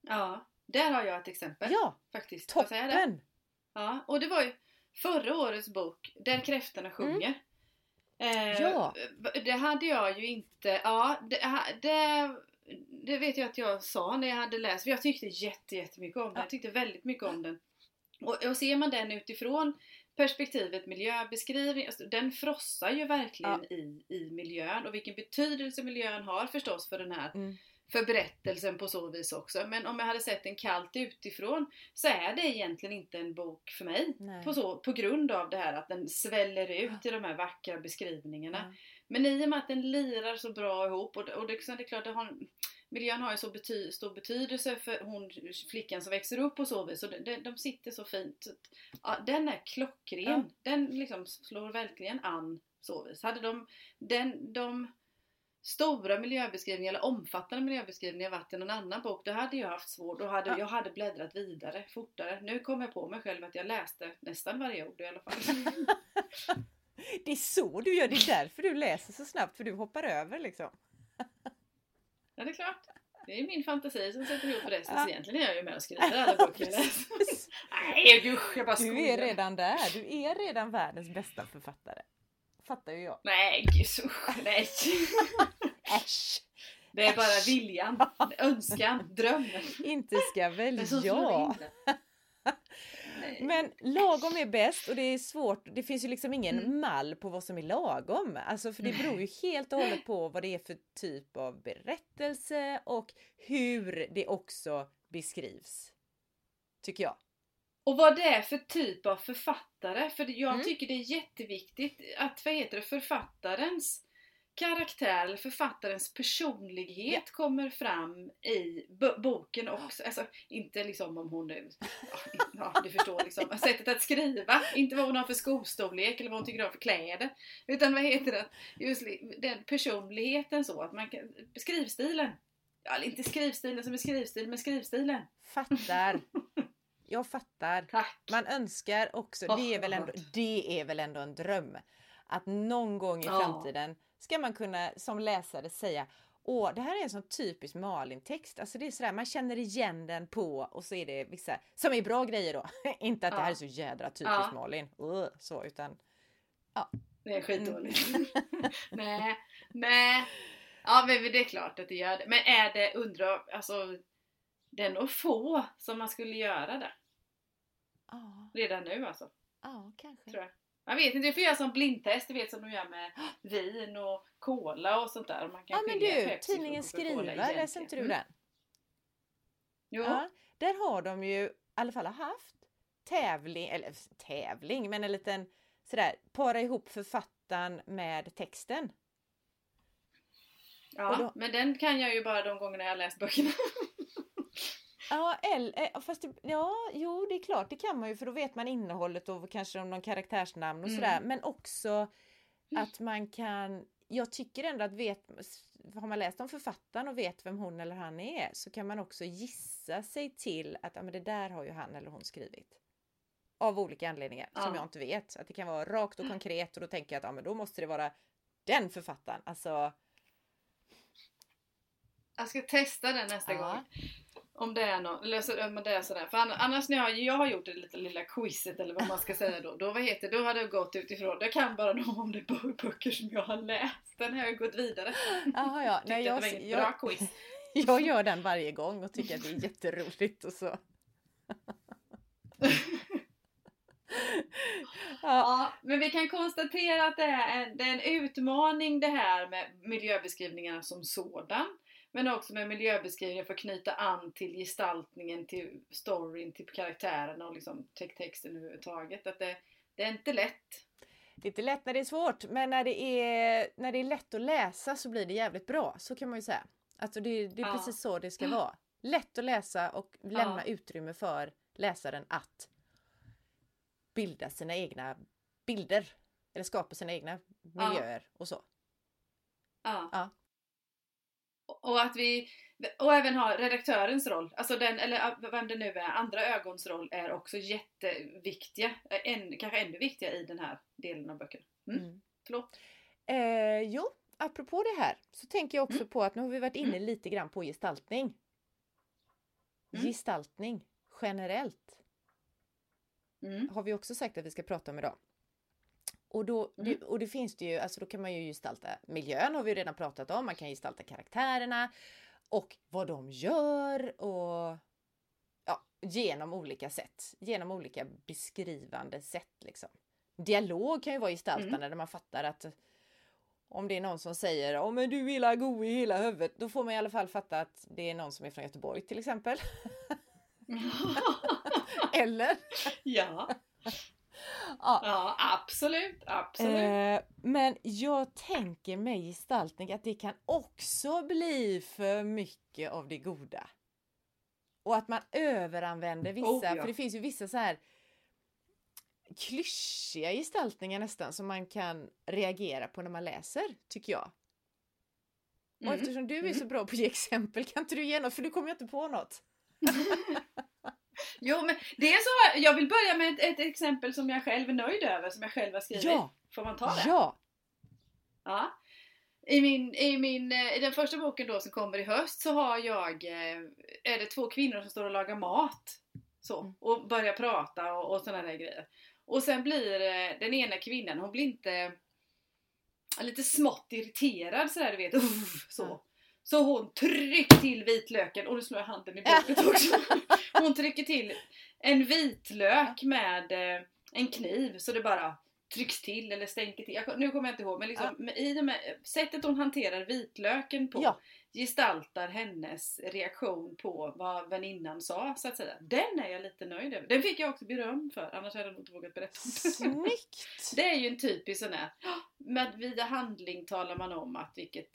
A: Ja, där har jag ett exempel.
B: Ja,
A: faktiskt.
B: Toppen!
A: Ja, och det var ju förra årets bok, Där kräftorna sjunger. Eh.
B: Ja.
A: Det hade jag ju inte, ja det, det, det vet jag att jag sa när jag hade läst, för jag tyckte jätte, jättemycket om den.
B: Ja.
A: Jag tyckte väldigt mycket om den. Och, och ser man den utifrån perspektivet miljöbeskrivning, alltså, den frossar ju verkligen i, i miljön och vilken betydelse miljön har förstås för den här
B: Mm.
A: För berättelsen på så vis också. Men om jag hade sett den kallt utifrån så är det egentligen inte en bok för mig.
B: Nej.
A: På, så, på grund av det här att den sväller ut i de här vackra beskrivningarna.
B: Ja.
A: Men i och med att den lirar så bra ihop och, och det, det är klart, det har, miljön har ju så bety, stor betydelse för hon, flickan som växer upp på så vis. Och de, de, sitter så fint. Ja, den är klockren.
B: Ja.
A: Den liksom slår verkligen an så vis. Hade de, den, de stora miljöbeskrivningar eller omfattande miljöbeskrivningar varit i någon annan bok, då hade jag haft svårt. Då hade,
B: Ja.
A: Jag hade bläddrat vidare fortare. Nu kom jag på mig själv att jag läste nästan varje ord i alla fall.
B: Det är så du gör, det är därför du läser så snabbt, för du hoppar över liksom.
A: Ja, det är klart. Det är min fantasi som sätter ihop resten.
B: Ja.
A: Så egentligen är jag ju med och skriver alla böcker. Nej usch, jag bara
B: Du
A: skojar.
B: är redan där, du är redan världens bästa författare. Fattar ju jag.
A: Nej gud, usch, nej.
B: Äsch!
A: Det är bara viljan, önskan, drömmen.
B: Inte ska väl jag. Men lagom är bäst och det är svårt. Det finns ju liksom ingen
A: Mm.
B: mall på vad som är lagom. Alltså för det beror ju helt och hållet på vad det är för typ av berättelse och hur det också beskrivs. Tycker jag.
A: Och vad det är för typ av författare. För jag
B: Mm.
A: tycker det är jätteviktigt att vad heter det, författarens karaktär eller författarens personlighet kommer fram i bo- boken också. Alltså inte liksom om hon är, ja, ja du förstår liksom, sättet att skriva. Inte vad hon har för skostorlek eller vad hon tycker om för kläder. Utan vad heter det, just den personligheten så att man kan, skrivstilen. Ja, inte skrivstilen som är skrivstil, men skrivstilen.
B: Fattar. Jag fattar.
A: Tack!
B: Man önskar också,
A: Åh,
B: det, är väl ändå, det är väl ändå en dröm. Att någon gång i
A: Ja.
B: framtiden ska man kunna som läsare säga Åh, det här är en sån typisk Malin-text. Alltså det är sådär, man känner igen den på och så är det vissa som är bra grejer då. Inte att det här
A: Ja.
B: är så jädra typiskt
A: Ja.
B: Malin. Uh, så, utan
A: Det är skitdåligt. nej, nej. Ja men det är klart att det gör det. Men är det, undrar, alltså det är nog få som man skulle göra det.
B: ja,
A: Redan nu alltså.
B: ja kanske.
A: Tror jag. Man vet inte, du får göra som blindtest, du vet som de gör med vin och cola och sånt där. Man kan
B: Ja men du, tidningen Skriva, läser inte du den?
A: Jo.
B: Ja, där har de ju i alla fall haft tävling, eller tävling, men en liten sådär, para ihop författaren med texten.
A: ja,
B: då-
A: men den kan jag ju bara de gångerna jag läst böckerna.
B: Ja, eller, eh, fast det, ja, jo det är klart det kan man ju för då vet man innehållet och kanske om någon karaktärsnamn och
A: Mm.
B: sådär. Men också att man kan, jag tycker ändå att vet, har man läst om författaren och vet vem hon eller han är så kan man också gissa sig till att ja, men det där har ju han eller hon skrivit. Av olika anledningar som
A: Ja.
B: jag inte vet. Att det kan vara rakt och konkret och då tänker jag att ja, men då måste det vara den författaren. Alltså,
A: Jag ska testa den nästa
B: Ja.
A: gång. Om det är någon, eller så, om det är sådär. För annars när jag, jag har gjort det lite lilla quizet eller vad man ska säga då. Då, vad heter, då har det gått utifrån, jag kan bara de om det är böcker som jag har läst. Den har jag gått vidare.
B: Jaha, ja.
A: Nej, jag, det var inget jag, bra quiz.
B: Jag gör den varje gång och tycker att det är jätteroligt och så.
A: ja. ja. men vi kan konstatera att det är, en, det är en utmaning det här med miljöbeskrivningarna som sådan. Men också med miljöbeskrivningar för att knyta an till gestaltningen, till storyn, till karaktärerna och liksom texten överhuvudtaget. Att det, det är inte lätt.
B: Det är inte lätt när det är svårt, men när det är, när det är lätt att läsa så blir det jävligt bra. Så kan man ju säga. Alltså det, det är ja. precis så det ska vara. Lätt att läsa och lämna ja. utrymme för läsaren att bilda sina egna bilder. Eller skapa sina egna miljöer ja. och så.
A: Ja. Och att vi och även ha redaktörens roll, alltså den, eller vem det nu är, andra ögons roll är också jätteviktiga. En, kanske ännu viktigare i den här delen av böckerna. Mm. Mm. Förlåt?
B: Eh, jo, apropå det här så tänker jag också mm. på att nu har vi varit inne mm. lite grann på gestaltning. Mm. Gestaltning generellt. Mm. Har vi också sagt att vi ska prata om idag. Och, då, mm. och det finns det ju, alltså då kan man ju gestalta miljön har vi redan pratat om, man kan gestalta karaktärerna och vad de gör och ja, genom olika sätt, genom olika beskrivande sätt liksom. Dialog kan ju vara gestaltande mm. där man fattar att om det är någon som säger om men du vill ha go i hela huvudet, då får man i alla fall fatta att det är någon som är från Göteborg till exempel. Eller?
A: ja. Ja. ja. absolut, absolut. Eh,
B: men jag tänker med gestaltning att det kan också bli för mycket av det goda. Och att man överanvänder vissa, oh, ja. för det finns ju vissa så här klyschiga gestaltningar nästan som man kan reagera på när man läser, tycker jag. Mm. Och eftersom du är så mm. bra på att ge exempel, kan inte du ge något? För du kommer ju inte på något.
A: jo, men det är så. Jag vill börja med ett, ett, exempel som jag själv är nöjd över, som jag själv har skrivit. Ja. Får man ta det?
B: Ja!
A: Ja. I, min, i, min, I den första boken då som kommer i höst så har jag, eh, är det två kvinnor som står och lagar mat. Så, mm. och börjar prata och, och sådana där grejer. Och sen blir eh, den ena kvinnan, hon blir inte lite smått irriterad sådär du vet. Uff, så. Så hon trycker till vitlöken, och nu slår jag handen i bordet också. Hon trycker till en vitlök med eh, en kniv så det bara trycks till eller stänker till. Jag, nu kommer jag inte ihåg men liksom, ja. i det med, sättet hon hanterar vitlöken på ja. gestaltar hennes reaktion på vad väninnan sa så att säga. Den är jag lite nöjd över. Den fick jag också beröm för annars hade jag nog inte vågat berätta.
B: Snyggt!
A: det är ju en typisk sån här, med via handling talar man om att vilket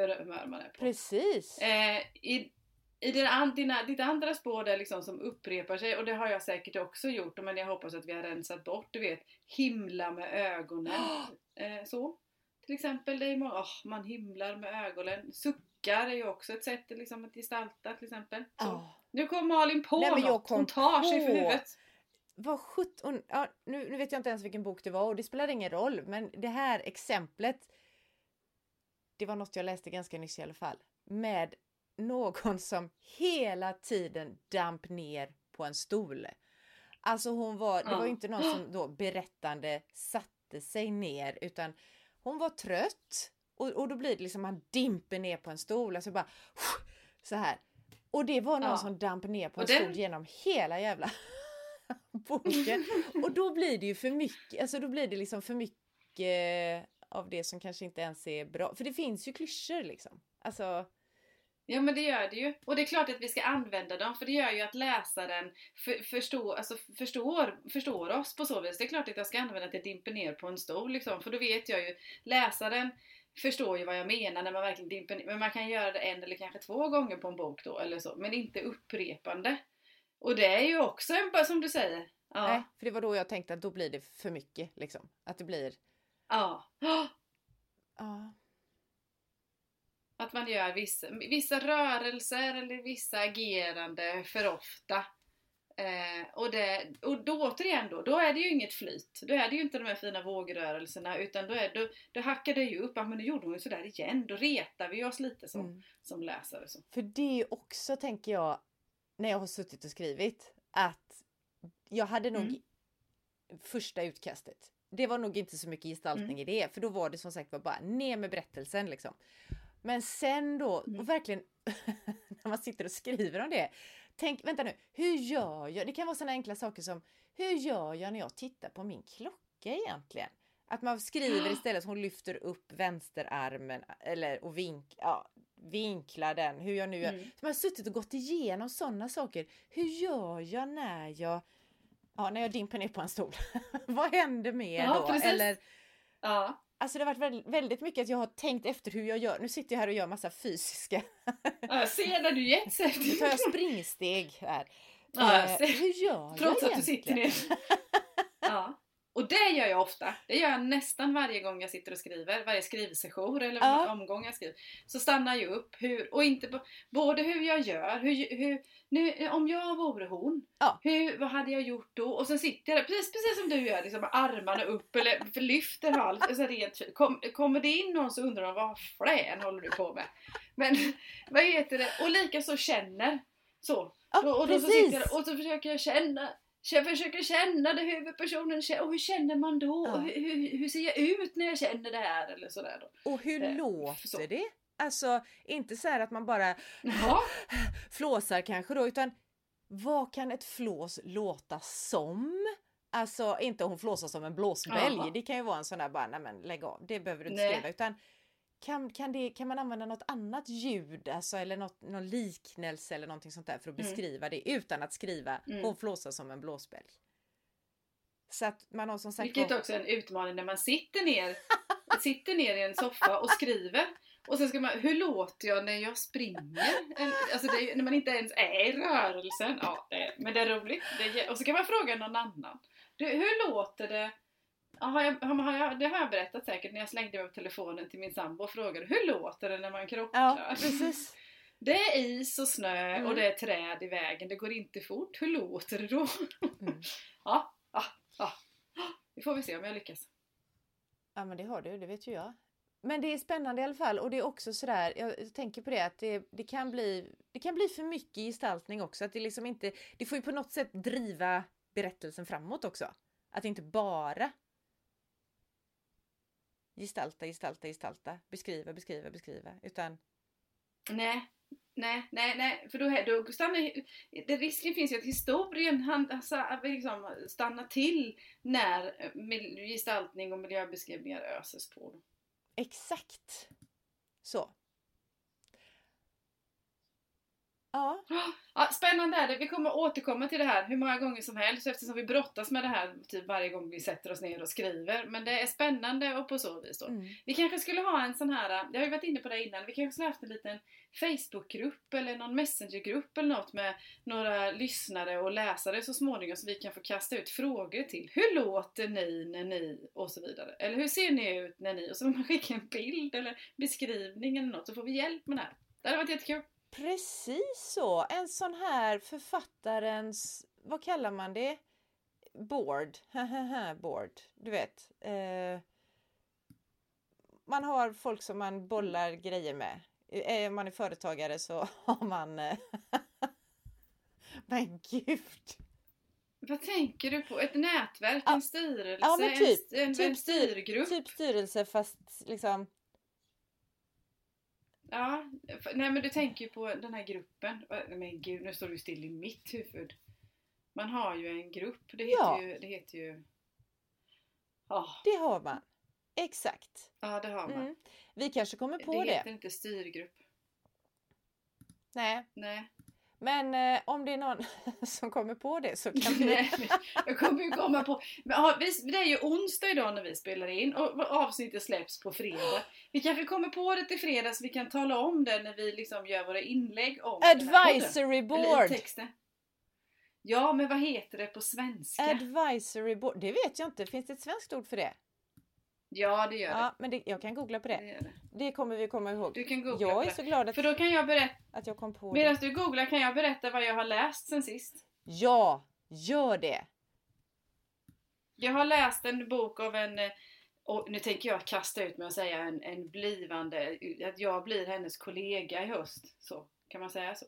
A: humör man är på.
B: Precis!
A: Eh, i, i din, dina, ditt andra spår där liksom som upprepar sig och det har jag säkert också gjort men jag hoppas att vi har rensat bort, du vet himla med ögonen. Eh, så. Till exempel, det är oh, man himlar med ögonen. Suckar är ju också ett sätt liksom, att gestalta till exempel. Oh. Nu kom Malin på Nej, något, hon tar på. sig för huvudet.
B: Vad sjutton, ja, nu, nu vet jag inte ens vilken bok det var och det spelar ingen roll men det här exemplet det var något jag läste ganska nyss i alla fall. Med någon som hela tiden damp ner på en stol. Alltså hon var, det var ju inte någon som då berättande satte sig ner utan hon var trött och, och då blir det liksom man dimper ner på en stol, alltså bara så här. Och det var någon ja. som damp ner på en den... stol genom hela jävla boken. Och då blir det ju för mycket, alltså då blir det liksom för mycket av det som kanske inte ens är bra. För det finns ju klyschor liksom. Alltså
A: Ja men det gör det ju. Och det är klart att vi ska använda dem för det gör ju att läsaren för, förstår, alltså förstår, förstår oss på så vis. Det är klart att jag ska använda att det dimper ner på en stol liksom. För då vet jag ju, läsaren förstår ju vad jag menar när man verkligen dimper ner. Men man kan göra det en eller kanske två gånger på en bok då eller så. Men inte upprepande. Och det är ju också en, som du säger.
B: Ja. Nej, för det var då jag tänkte att då blir det för mycket liksom. Att det blir...
A: Ja. Ja. Att man gör vissa, vissa rörelser eller vissa agerande för ofta. Eh, och, det, och då återigen då, då är det ju inget flyt. Då är det ju inte de här fina vågrörelserna utan då, är, då, då hackar det ju upp. Ja men nu gjorde hon ju sådär igen. Då retar vi oss lite som, mm. som läsare. Så.
B: För det är också, tänker jag, när jag har suttit och skrivit att jag hade nog
A: Mm.
B: första utkastet. Det var nog inte så mycket gestaltning
A: Mm.
B: i det, för då var det som sagt var bara ner med berättelsen liksom. Men sen då,
A: Mm.
B: och verkligen när man sitter och skriver om det. Tänk, vänta nu, hur gör jag? Det kan vara sådana enkla saker som hur gör jag när jag tittar på min klocka egentligen? Att man skriver istället, hon lyfter upp vänsterarmen eller och vink, ja, vinklar den, hur jag nu gör.
A: Mm.
B: Så man har suttit och gått igenom sådana saker. Hur gör jag när jag, ja, när jag dimper ner på en stol? Vad händer mer
A: Ja,
B: då?
A: precis.
B: Eller,
A: Ja.
B: alltså det har varit väldigt, mycket att jag har tänkt efter hur jag gör. Nu sitter jag här och gör massa fysiska,
A: ja, jag ser när du
B: nu
A: jetset.
B: tar jag springsteg här.
A: Ja, jag
B: Eh, hur gör
A: Trots
B: jag
A: att du sitter
B: egentligen?
A: ner. Och det gör jag ofta. Det gör jag nästan varje gång jag sitter och skriver. Varje skrivsession eller
B: Ja.
A: omgång jag skriver. Så stannar jag upp. Hur, och inte både hur jag gör, hur, hur, nu, om jag vore hon.
B: Ja.
A: Hur, vad hade jag gjort då? Och sen sitter jag precis, precis som du gör, liksom, med armarna upp eller lyfter halvt. Alltså, rent, fint. kom, kommer det in någon så undrar de vad frän håller du på med? Men vad heter det? Och lika så känner. Så.
B: Ja,
A: och, och, då så sitter jag, och så försöker jag känna jag försöker känna det huvudpersonen känner. Och hur känner man då?
B: Ja.
A: Hur, hur, hur ser jag ut när jag känner det här? Eller sådär då.
B: Och hur
A: Eh,
B: låter
A: så.
B: det? Alltså inte så här att man bara
A: Jaha.
B: flåsar kanske då, utan vad kan ett flås låta som? Alltså inte hon flåsar som en blåsbälg,
A: Jaha.
B: det kan ju vara en sån där bara, nej men lägg av, det behöver du inte
A: Nej.
B: skriva. Utan kan, kan, det, kan man använda något annat ljud, alltså, eller något, någon liknelse eller någonting sånt där för att
A: Mm.
B: beskriva det utan att skriva
A: Mm.
B: hon flåsar som en blåsbälg. Så att man har som sagt
A: Vilket också är en utmaning när man sitter ner, sitter ner i en soffa och skriver. Och sen ska man, hur låter jag när jag springer? Alltså det när man inte ens är i rörelsen. Ja, det, men det är roligt. Det, och så kan man fråga någon annan. Du, hur låter det? Har jag, har, jag, det har jag berättat säkert när jag slängde mig på telefonen till min sambo och frågade hur låter det när man krockar?
B: Ja, precis.
A: Det är is och snö
B: Mm.
A: och det är träd i vägen. Det går inte fort. Hur låter det då?
B: Mm.
A: Ja, ja, ja. Vi får vi se om jag lyckas.
B: Ja men det har du, det vet ju jag. Men det är spännande i alla fall och det är också sådär, jag tänker på det att det, det, kan, bli, det kan bli för mycket gestaltning också. Att det liksom inte, det får ju på något sätt driva berättelsen framåt också. Att inte bara gestalta, gestalta, gestalta, beskriva, beskriva, beskriva. Utan
A: Nej, nej, nej, nej, för då, då stannar det, risken finns ju att historien han, alltså, liksom, stannar till när gestaltning och miljöbeskrivningar öses på.
B: Exakt så. Ja,
A: Ja, spännande är det. Vi kommer återkomma till det här hur många gånger som helst eftersom vi brottas med det här typ varje gång vi sätter oss ner och skriver. Men det är spännande och på så vis då.
B: mm.
A: Vi kanske skulle ha en sån här, jag har ju varit inne på det innan, vi kanske skulle haft en liten Facebookgrupp eller någon Messengergrupp eller något med några lyssnare och läsare så småningom så vi kan få kasta ut frågor till. Hur låter ni när ni och så vidare? Eller hur ser ni ut när ni? Och så får man skicka en bild eller beskrivning eller något så får vi hjälp med det här. Det hade varit jättekul.
B: Precis så! En sån här författarens, vad kallar man det? Board. Board. Du vet. Eh, man har folk som man bollar grejer med. Eh, Om man är företagare så har man... Eh, men gud!
A: Vad tänker du på? Ett nätverk? En styrelse?
B: Ja, typ.
A: En, en,
B: Typ
A: en
B: styr-
A: styrgrupp?
B: Typ styrelse fast liksom...
A: Ja, nej men du tänker ju på den här gruppen. Men gud, nu står du still i mitt huvud. Man har ju en grupp. Det heter
B: Ja.
A: ju... Det heter ju... Ja,
B: Det har man. Exakt.
A: ja det har man.
B: Mm. Vi kanske kommer på
A: det
B: det.
A: heter inte styrgrupp.
B: Nej,
A: Nej.
B: Men eh, om det är någon som kommer på det så kan vi...
A: Nej, jag kommer ju komma på... Men, ja, vi, det är ju onsdag idag när vi spelar in och avsnittet släpps på fredag. Vi kanske kommer på det till fredag så vi kan tala om det när vi liksom gör våra inlägg om.
B: Advisory
A: Eller
B: board!
A: texten. Ja, men vad heter det på svenska?
B: Advisory board. Det vet jag inte. Finns det ett svenskt ord för det?
A: Ja, det gör det.
B: Ja, men det, jag kan googla på
A: det,
B: det.
A: det.
B: Det kommer vi komma ihåg.
A: Du kan googla
B: Jag är
A: det.
B: så glad att,
A: För då kan jag berätta,
B: att jag kom på
A: medan
B: det.
A: du googlar kan jag berätta vad jag har läst sen sist.
B: Ja, gör det!
A: Jag har läst en bok av en, eh, och nu tänker jag kasta ut mig och säga en, en blivande, att jag blir hennes kollega i höst. Så, kan man säga så?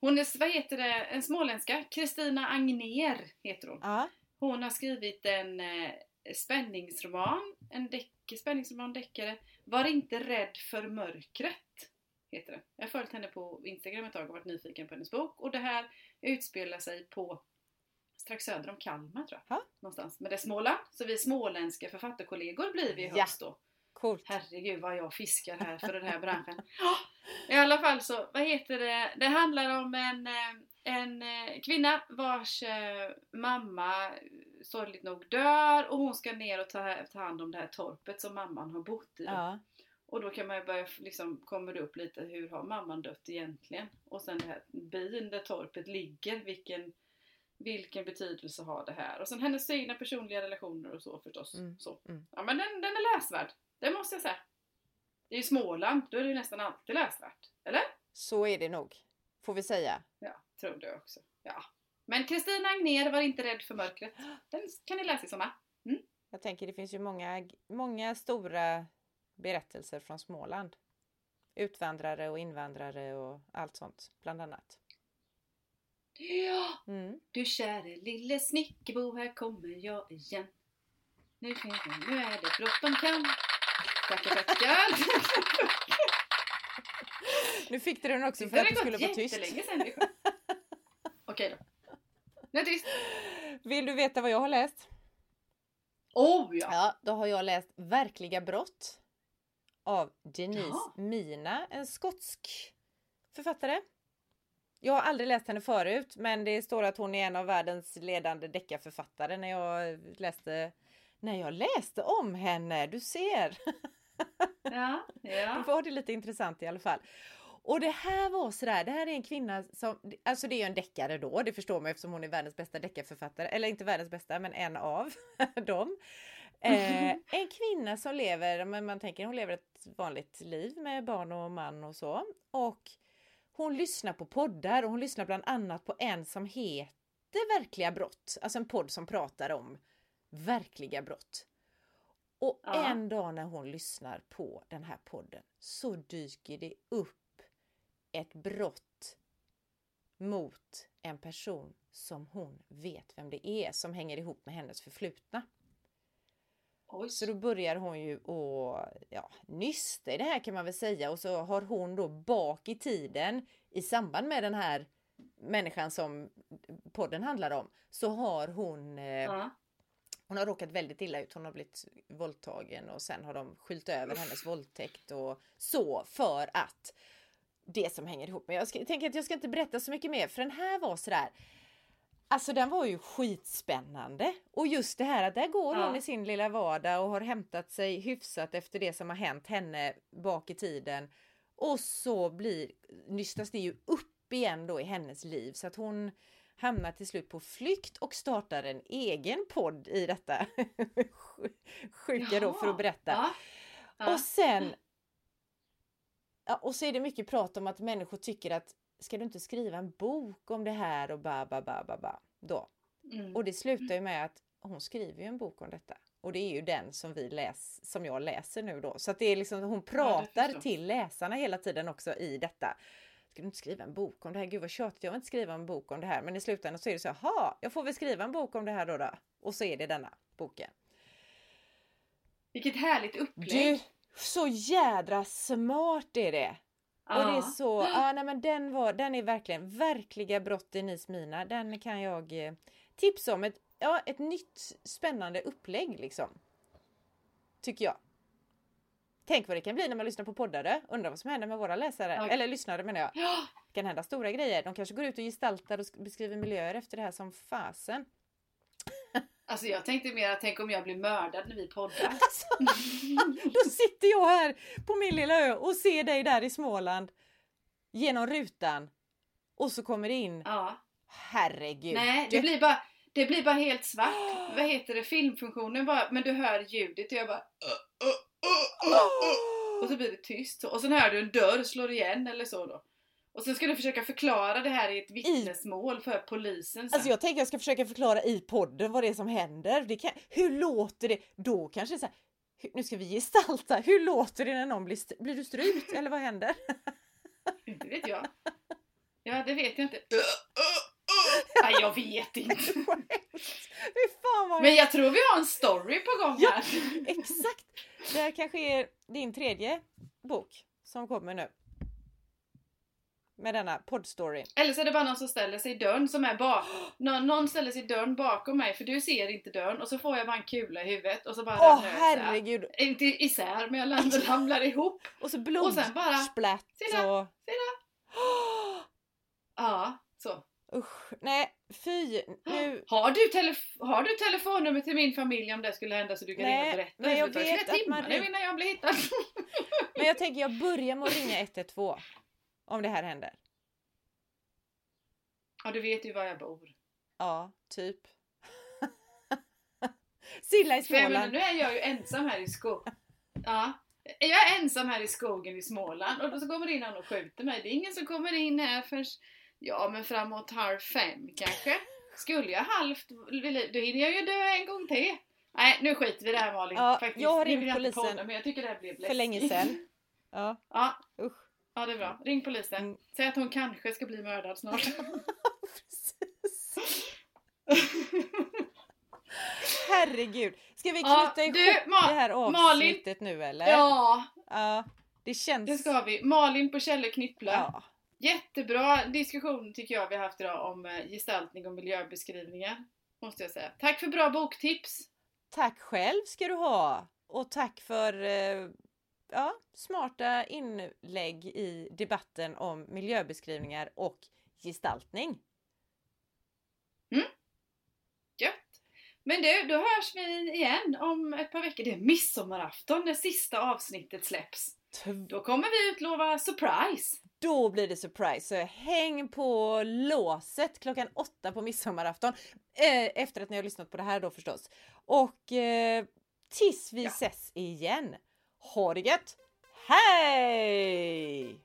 A: Hon är, vad heter det, en småländska. Kristina Agner heter hon.
B: Ja.
A: Hon har skrivit en eh, spänningsroman, en deck, spänningsroman, deckare. Var inte rädd för mörkret. Heter det. Jag har följt henne på Instagram ett tag och varit nyfiken på hennes bok. Och det här utspelar sig på strax söder om Kalmar tror jag.
B: Ja.
A: Någonstans. Men det är Småland. Så vi småländska författarkollegor blir vi i
B: Ja.
A: höst då.
B: Coolt.
A: Herregud vad jag fiskar här för den här branschen. I alla fall så, vad heter det? Det handlar om en, eh, en eh, kvinna vars eh, mamma sorgligt nog dör och hon ska ner och ta, ta hand om det här torpet som mamman har bott i.
B: Ja.
A: Och då kan man ju börja, liksom, kommer det upp lite, hur har mamman dött egentligen? Och sen det här byn där torpet ligger, vilken, vilken betydelse har det här? Och sen hennes egna personliga relationer och så förstås.
B: Mm,
A: Så.
B: mm.
A: Ja men den, den är läsvärd, det måste jag säga. Det är ju Småland, då är det ju nästan alltid läsvärt. Eller?
B: Så är det nog. Får vi säga.
A: Ja, tror det också. Ja. Men Kristina Agner var inte rädd för mörkret. Den kan ni läsa i sommar.
B: Jag tänker det finns ju många, många stora berättelser från Småland. Utvandrare och invandrare och allt sånt bland annat.
A: Ja,
B: Mm.
A: du käre lille snickerbo, här kommer jag igen. Nu, finns- nu är det bråttom kan. Tackar, tackar.
B: Nu fick du den också
A: Det
B: för
A: har
B: att du skulle vara tyst.
A: jättelänge sedan vi sjöng. Okej då. Nu är det tyst.
B: Vill du veta vad jag har läst?
A: Oh ja!
B: Ja, då har jag läst Verkliga brott av Denise
A: Ja.
B: Mina, en skotsk författare. Jag har aldrig läst henne förut, men det står att hon är en av världens ledande deckarförfattare när jag läste när jag läste om henne. Du ser!
A: Ja, ja.
B: Då var det lite intressant i alla fall. Och det här var sådär, det här är en kvinna som, alltså det är ju en deckare då, det förstår man eftersom hon är världens bästa deckarförfattare, eller inte världens bästa, men en av dem. Eh, en kvinna som lever, men man tänker hon lever ett vanligt liv med barn och man och så. Och hon lyssnar på poddar och hon lyssnar bland annat på en som heter Verkliga brott, alltså en podd som pratar om verkliga brott. Och
A: Ja.
B: en dag när hon lyssnar på den här podden så dyker det upp ett brott mot en person som hon vet vem det är som hänger ihop med hennes förflutna.
A: Oj.
B: Så då börjar hon ju att ja, nysta i det här kan man väl säga och så har hon då bak i tiden i samband med den här människan som podden handlar om så har hon eh,
A: Ja.
B: hon har råkat väldigt illa ut. Hon har blivit våldtagen och sen har de skylt över hennes våldtäkt och så för att det som hänger ihop. Men jag ska, tänker att jag ska inte berätta så mycket mer för den här var sådär Alltså den var ju skitspännande och just det här att där går hon
A: Ja.
B: i sin lilla vardag och har hämtat sig hyfsat efter det som har hänt henne bak i tiden. Och så blir, nystas det ju upp igen då i hennes liv så att hon hamnar till slut på flykt och startar en egen podd i detta. Sjuka då för att berätta.
A: Ja. Ja.
B: Och sen ja, och så är det mycket prat om att människor tycker att ska du inte skriva en bok om det här och ba ba ba ba ba då.
A: Mm.
B: Och det slutar ju med att hon skriver ju en bok om detta. Och det är ju den som vi läs, som jag läser nu då. Så att det är liksom, hon pratar
A: förstår.
B: till läsarna hela tiden också i detta. Ska du inte skriva en bok om det här? Gud vad tjatigt, jag vill inte skriva en bok om det här. Men i slutändan så är det så här, ha, jag får väl skriva en bok om det här då. då. Och så är det denna boken.
A: Vilket härligt upplägg.
B: Du, så jädra smart är det! Och det är så, ja nej men den var, den är verkligen, verkliga brott i Nis Mina. Den kan jag eh, tipsa om. Ett, ja, ett nytt spännande upplägg liksom. Tycker jag. Tänk vad det kan bli när man lyssnar på poddare. Undrar vad som händer med våra läsare.
A: Ja.
B: Eller lyssnare menar jag.
A: Ja,
B: Det kan hända stora grejer. De kanske går ut och gestaltar och sk- beskriver miljöer efter det här som fasen.
A: Alltså jag tänkte mer att tänk om jag blir mördad när vi poddar.
B: Alltså, då sitter jag här på min lilla ö och ser dig där i Småland. Genom rutan. Och så kommer det in,
A: Ja.
B: herregud.
A: Nej, det blir bara det blir bara helt svart. Vad heter det? Filmfunktionen bara, men du hör ljudet och jag bara "Uh, uh, uh, uh, uh." och så blir det tyst. Och sen hör du en dörr slår igen eller så då. Och sen ska du försöka förklara det här i ett vittnesmål för polisen sen.
B: Alltså jag tänker jag ska försöka förklara i podden vad det är som händer. Det kan, hur låter det? Då kanske det är så här, "Hur- nu ska vi gestalta. Hur låter det när någon blir, blir du strut eller vad händer?
A: Inte vet jag. Ja, det vet jag inte. Nej, jag vet inte. Men jag tror vi har en story på gång
B: Ja.
A: här.
B: Exakt! Det här kanske är din tredje bok som kommer nu. Med denna poddstory.
A: Eller så är det bara någon som ställer sig i dörren som är bak... Någon, någon ställer sig i dörren bakom mig för du ser inte dörren och så får jag bara en kula i huvudet och så bara
B: Åh
A: jag isär.
B: herregud!
A: Inte isär men jag ramlar, ramlar ihop.
B: Och så
A: Och sen bara-
B: blodsplatt
A: Se där,
B: och...
A: Ja, så.
B: Usch, nej fy! Nu...
A: Har du, telef- har du telefonnummer till min familj om det skulle hända så du kan ringa
B: Nej,
A: och berätta?
B: men jag
A: Det tar flera
B: man
A: timmar nu
B: ring-
A: innan jag blir hittad.
B: Men jag tänker jag börjar med att ringa 112. Om det här händer.
A: Ja, du vet ju var jag bor.
B: Ja, typ. Silla i
A: jag menar,
B: Småland.
A: nu är jag ju ensam här i skogen. Ja. Jag är ensam här i skogen i Småland och då så kommer det in någon och skjuter mig. Det är ingen som kommer in här förrän, ja men framåt halv fem kanske. Skulle jag halvt, då hinner jag ju dö en gång till. Nej, nu skiter vi i det här Malin.
B: Ja,
A: Faktiskt.
B: jag har ringt polisen
A: men jag tycker det här blev
B: För länge sedan. Ja,
A: Ja,
B: usch.
A: Ja, det är bra. Ring polisen.
B: Mm.
A: Säg att hon kanske ska bli mördad snart.
B: Precis. Herregud. Ska vi
A: Ja,
B: knyta
A: du,
B: ihop
A: Ma-
B: det här
A: Malin.
B: avsnittet nu eller?
A: ja,
B: Ja, Det känns...
A: det ska vi. Malin på Kjelle Knyppla.
B: Ja.
A: Jättebra diskussion tycker jag vi har haft idag om eh, gestaltning och miljöbeskrivningar. Måste jag säga. Tack för bra boktips!
B: Tack själv ska du ha! Och tack för eh, ja, smarta inlägg i debatten om miljöbeskrivningar och gestaltning.
A: Gött! Men du, då hörs vi igen om ett par veckor. Det är midsommarafton när sista avsnittet släpps. Då kommer vi utlova surprise!
B: Då blir det surprise! Så häng på låset klockan åtta på midsommarafton. Eh, efter att ni har lyssnat på det här då förstås. Och eh, tills vi
A: Ja.
B: ses igen. Ha det gött! Hej!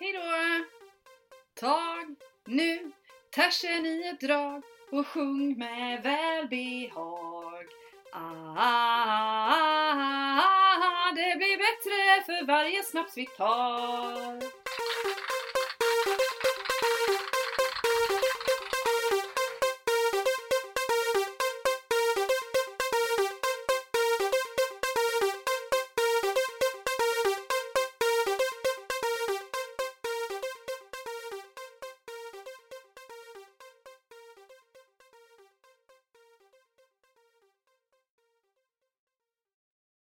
A: Hejdå! Tag nu tersen i ett drag och sjung med välbehag. Ah, det blir bättre för varje snaps vi tar.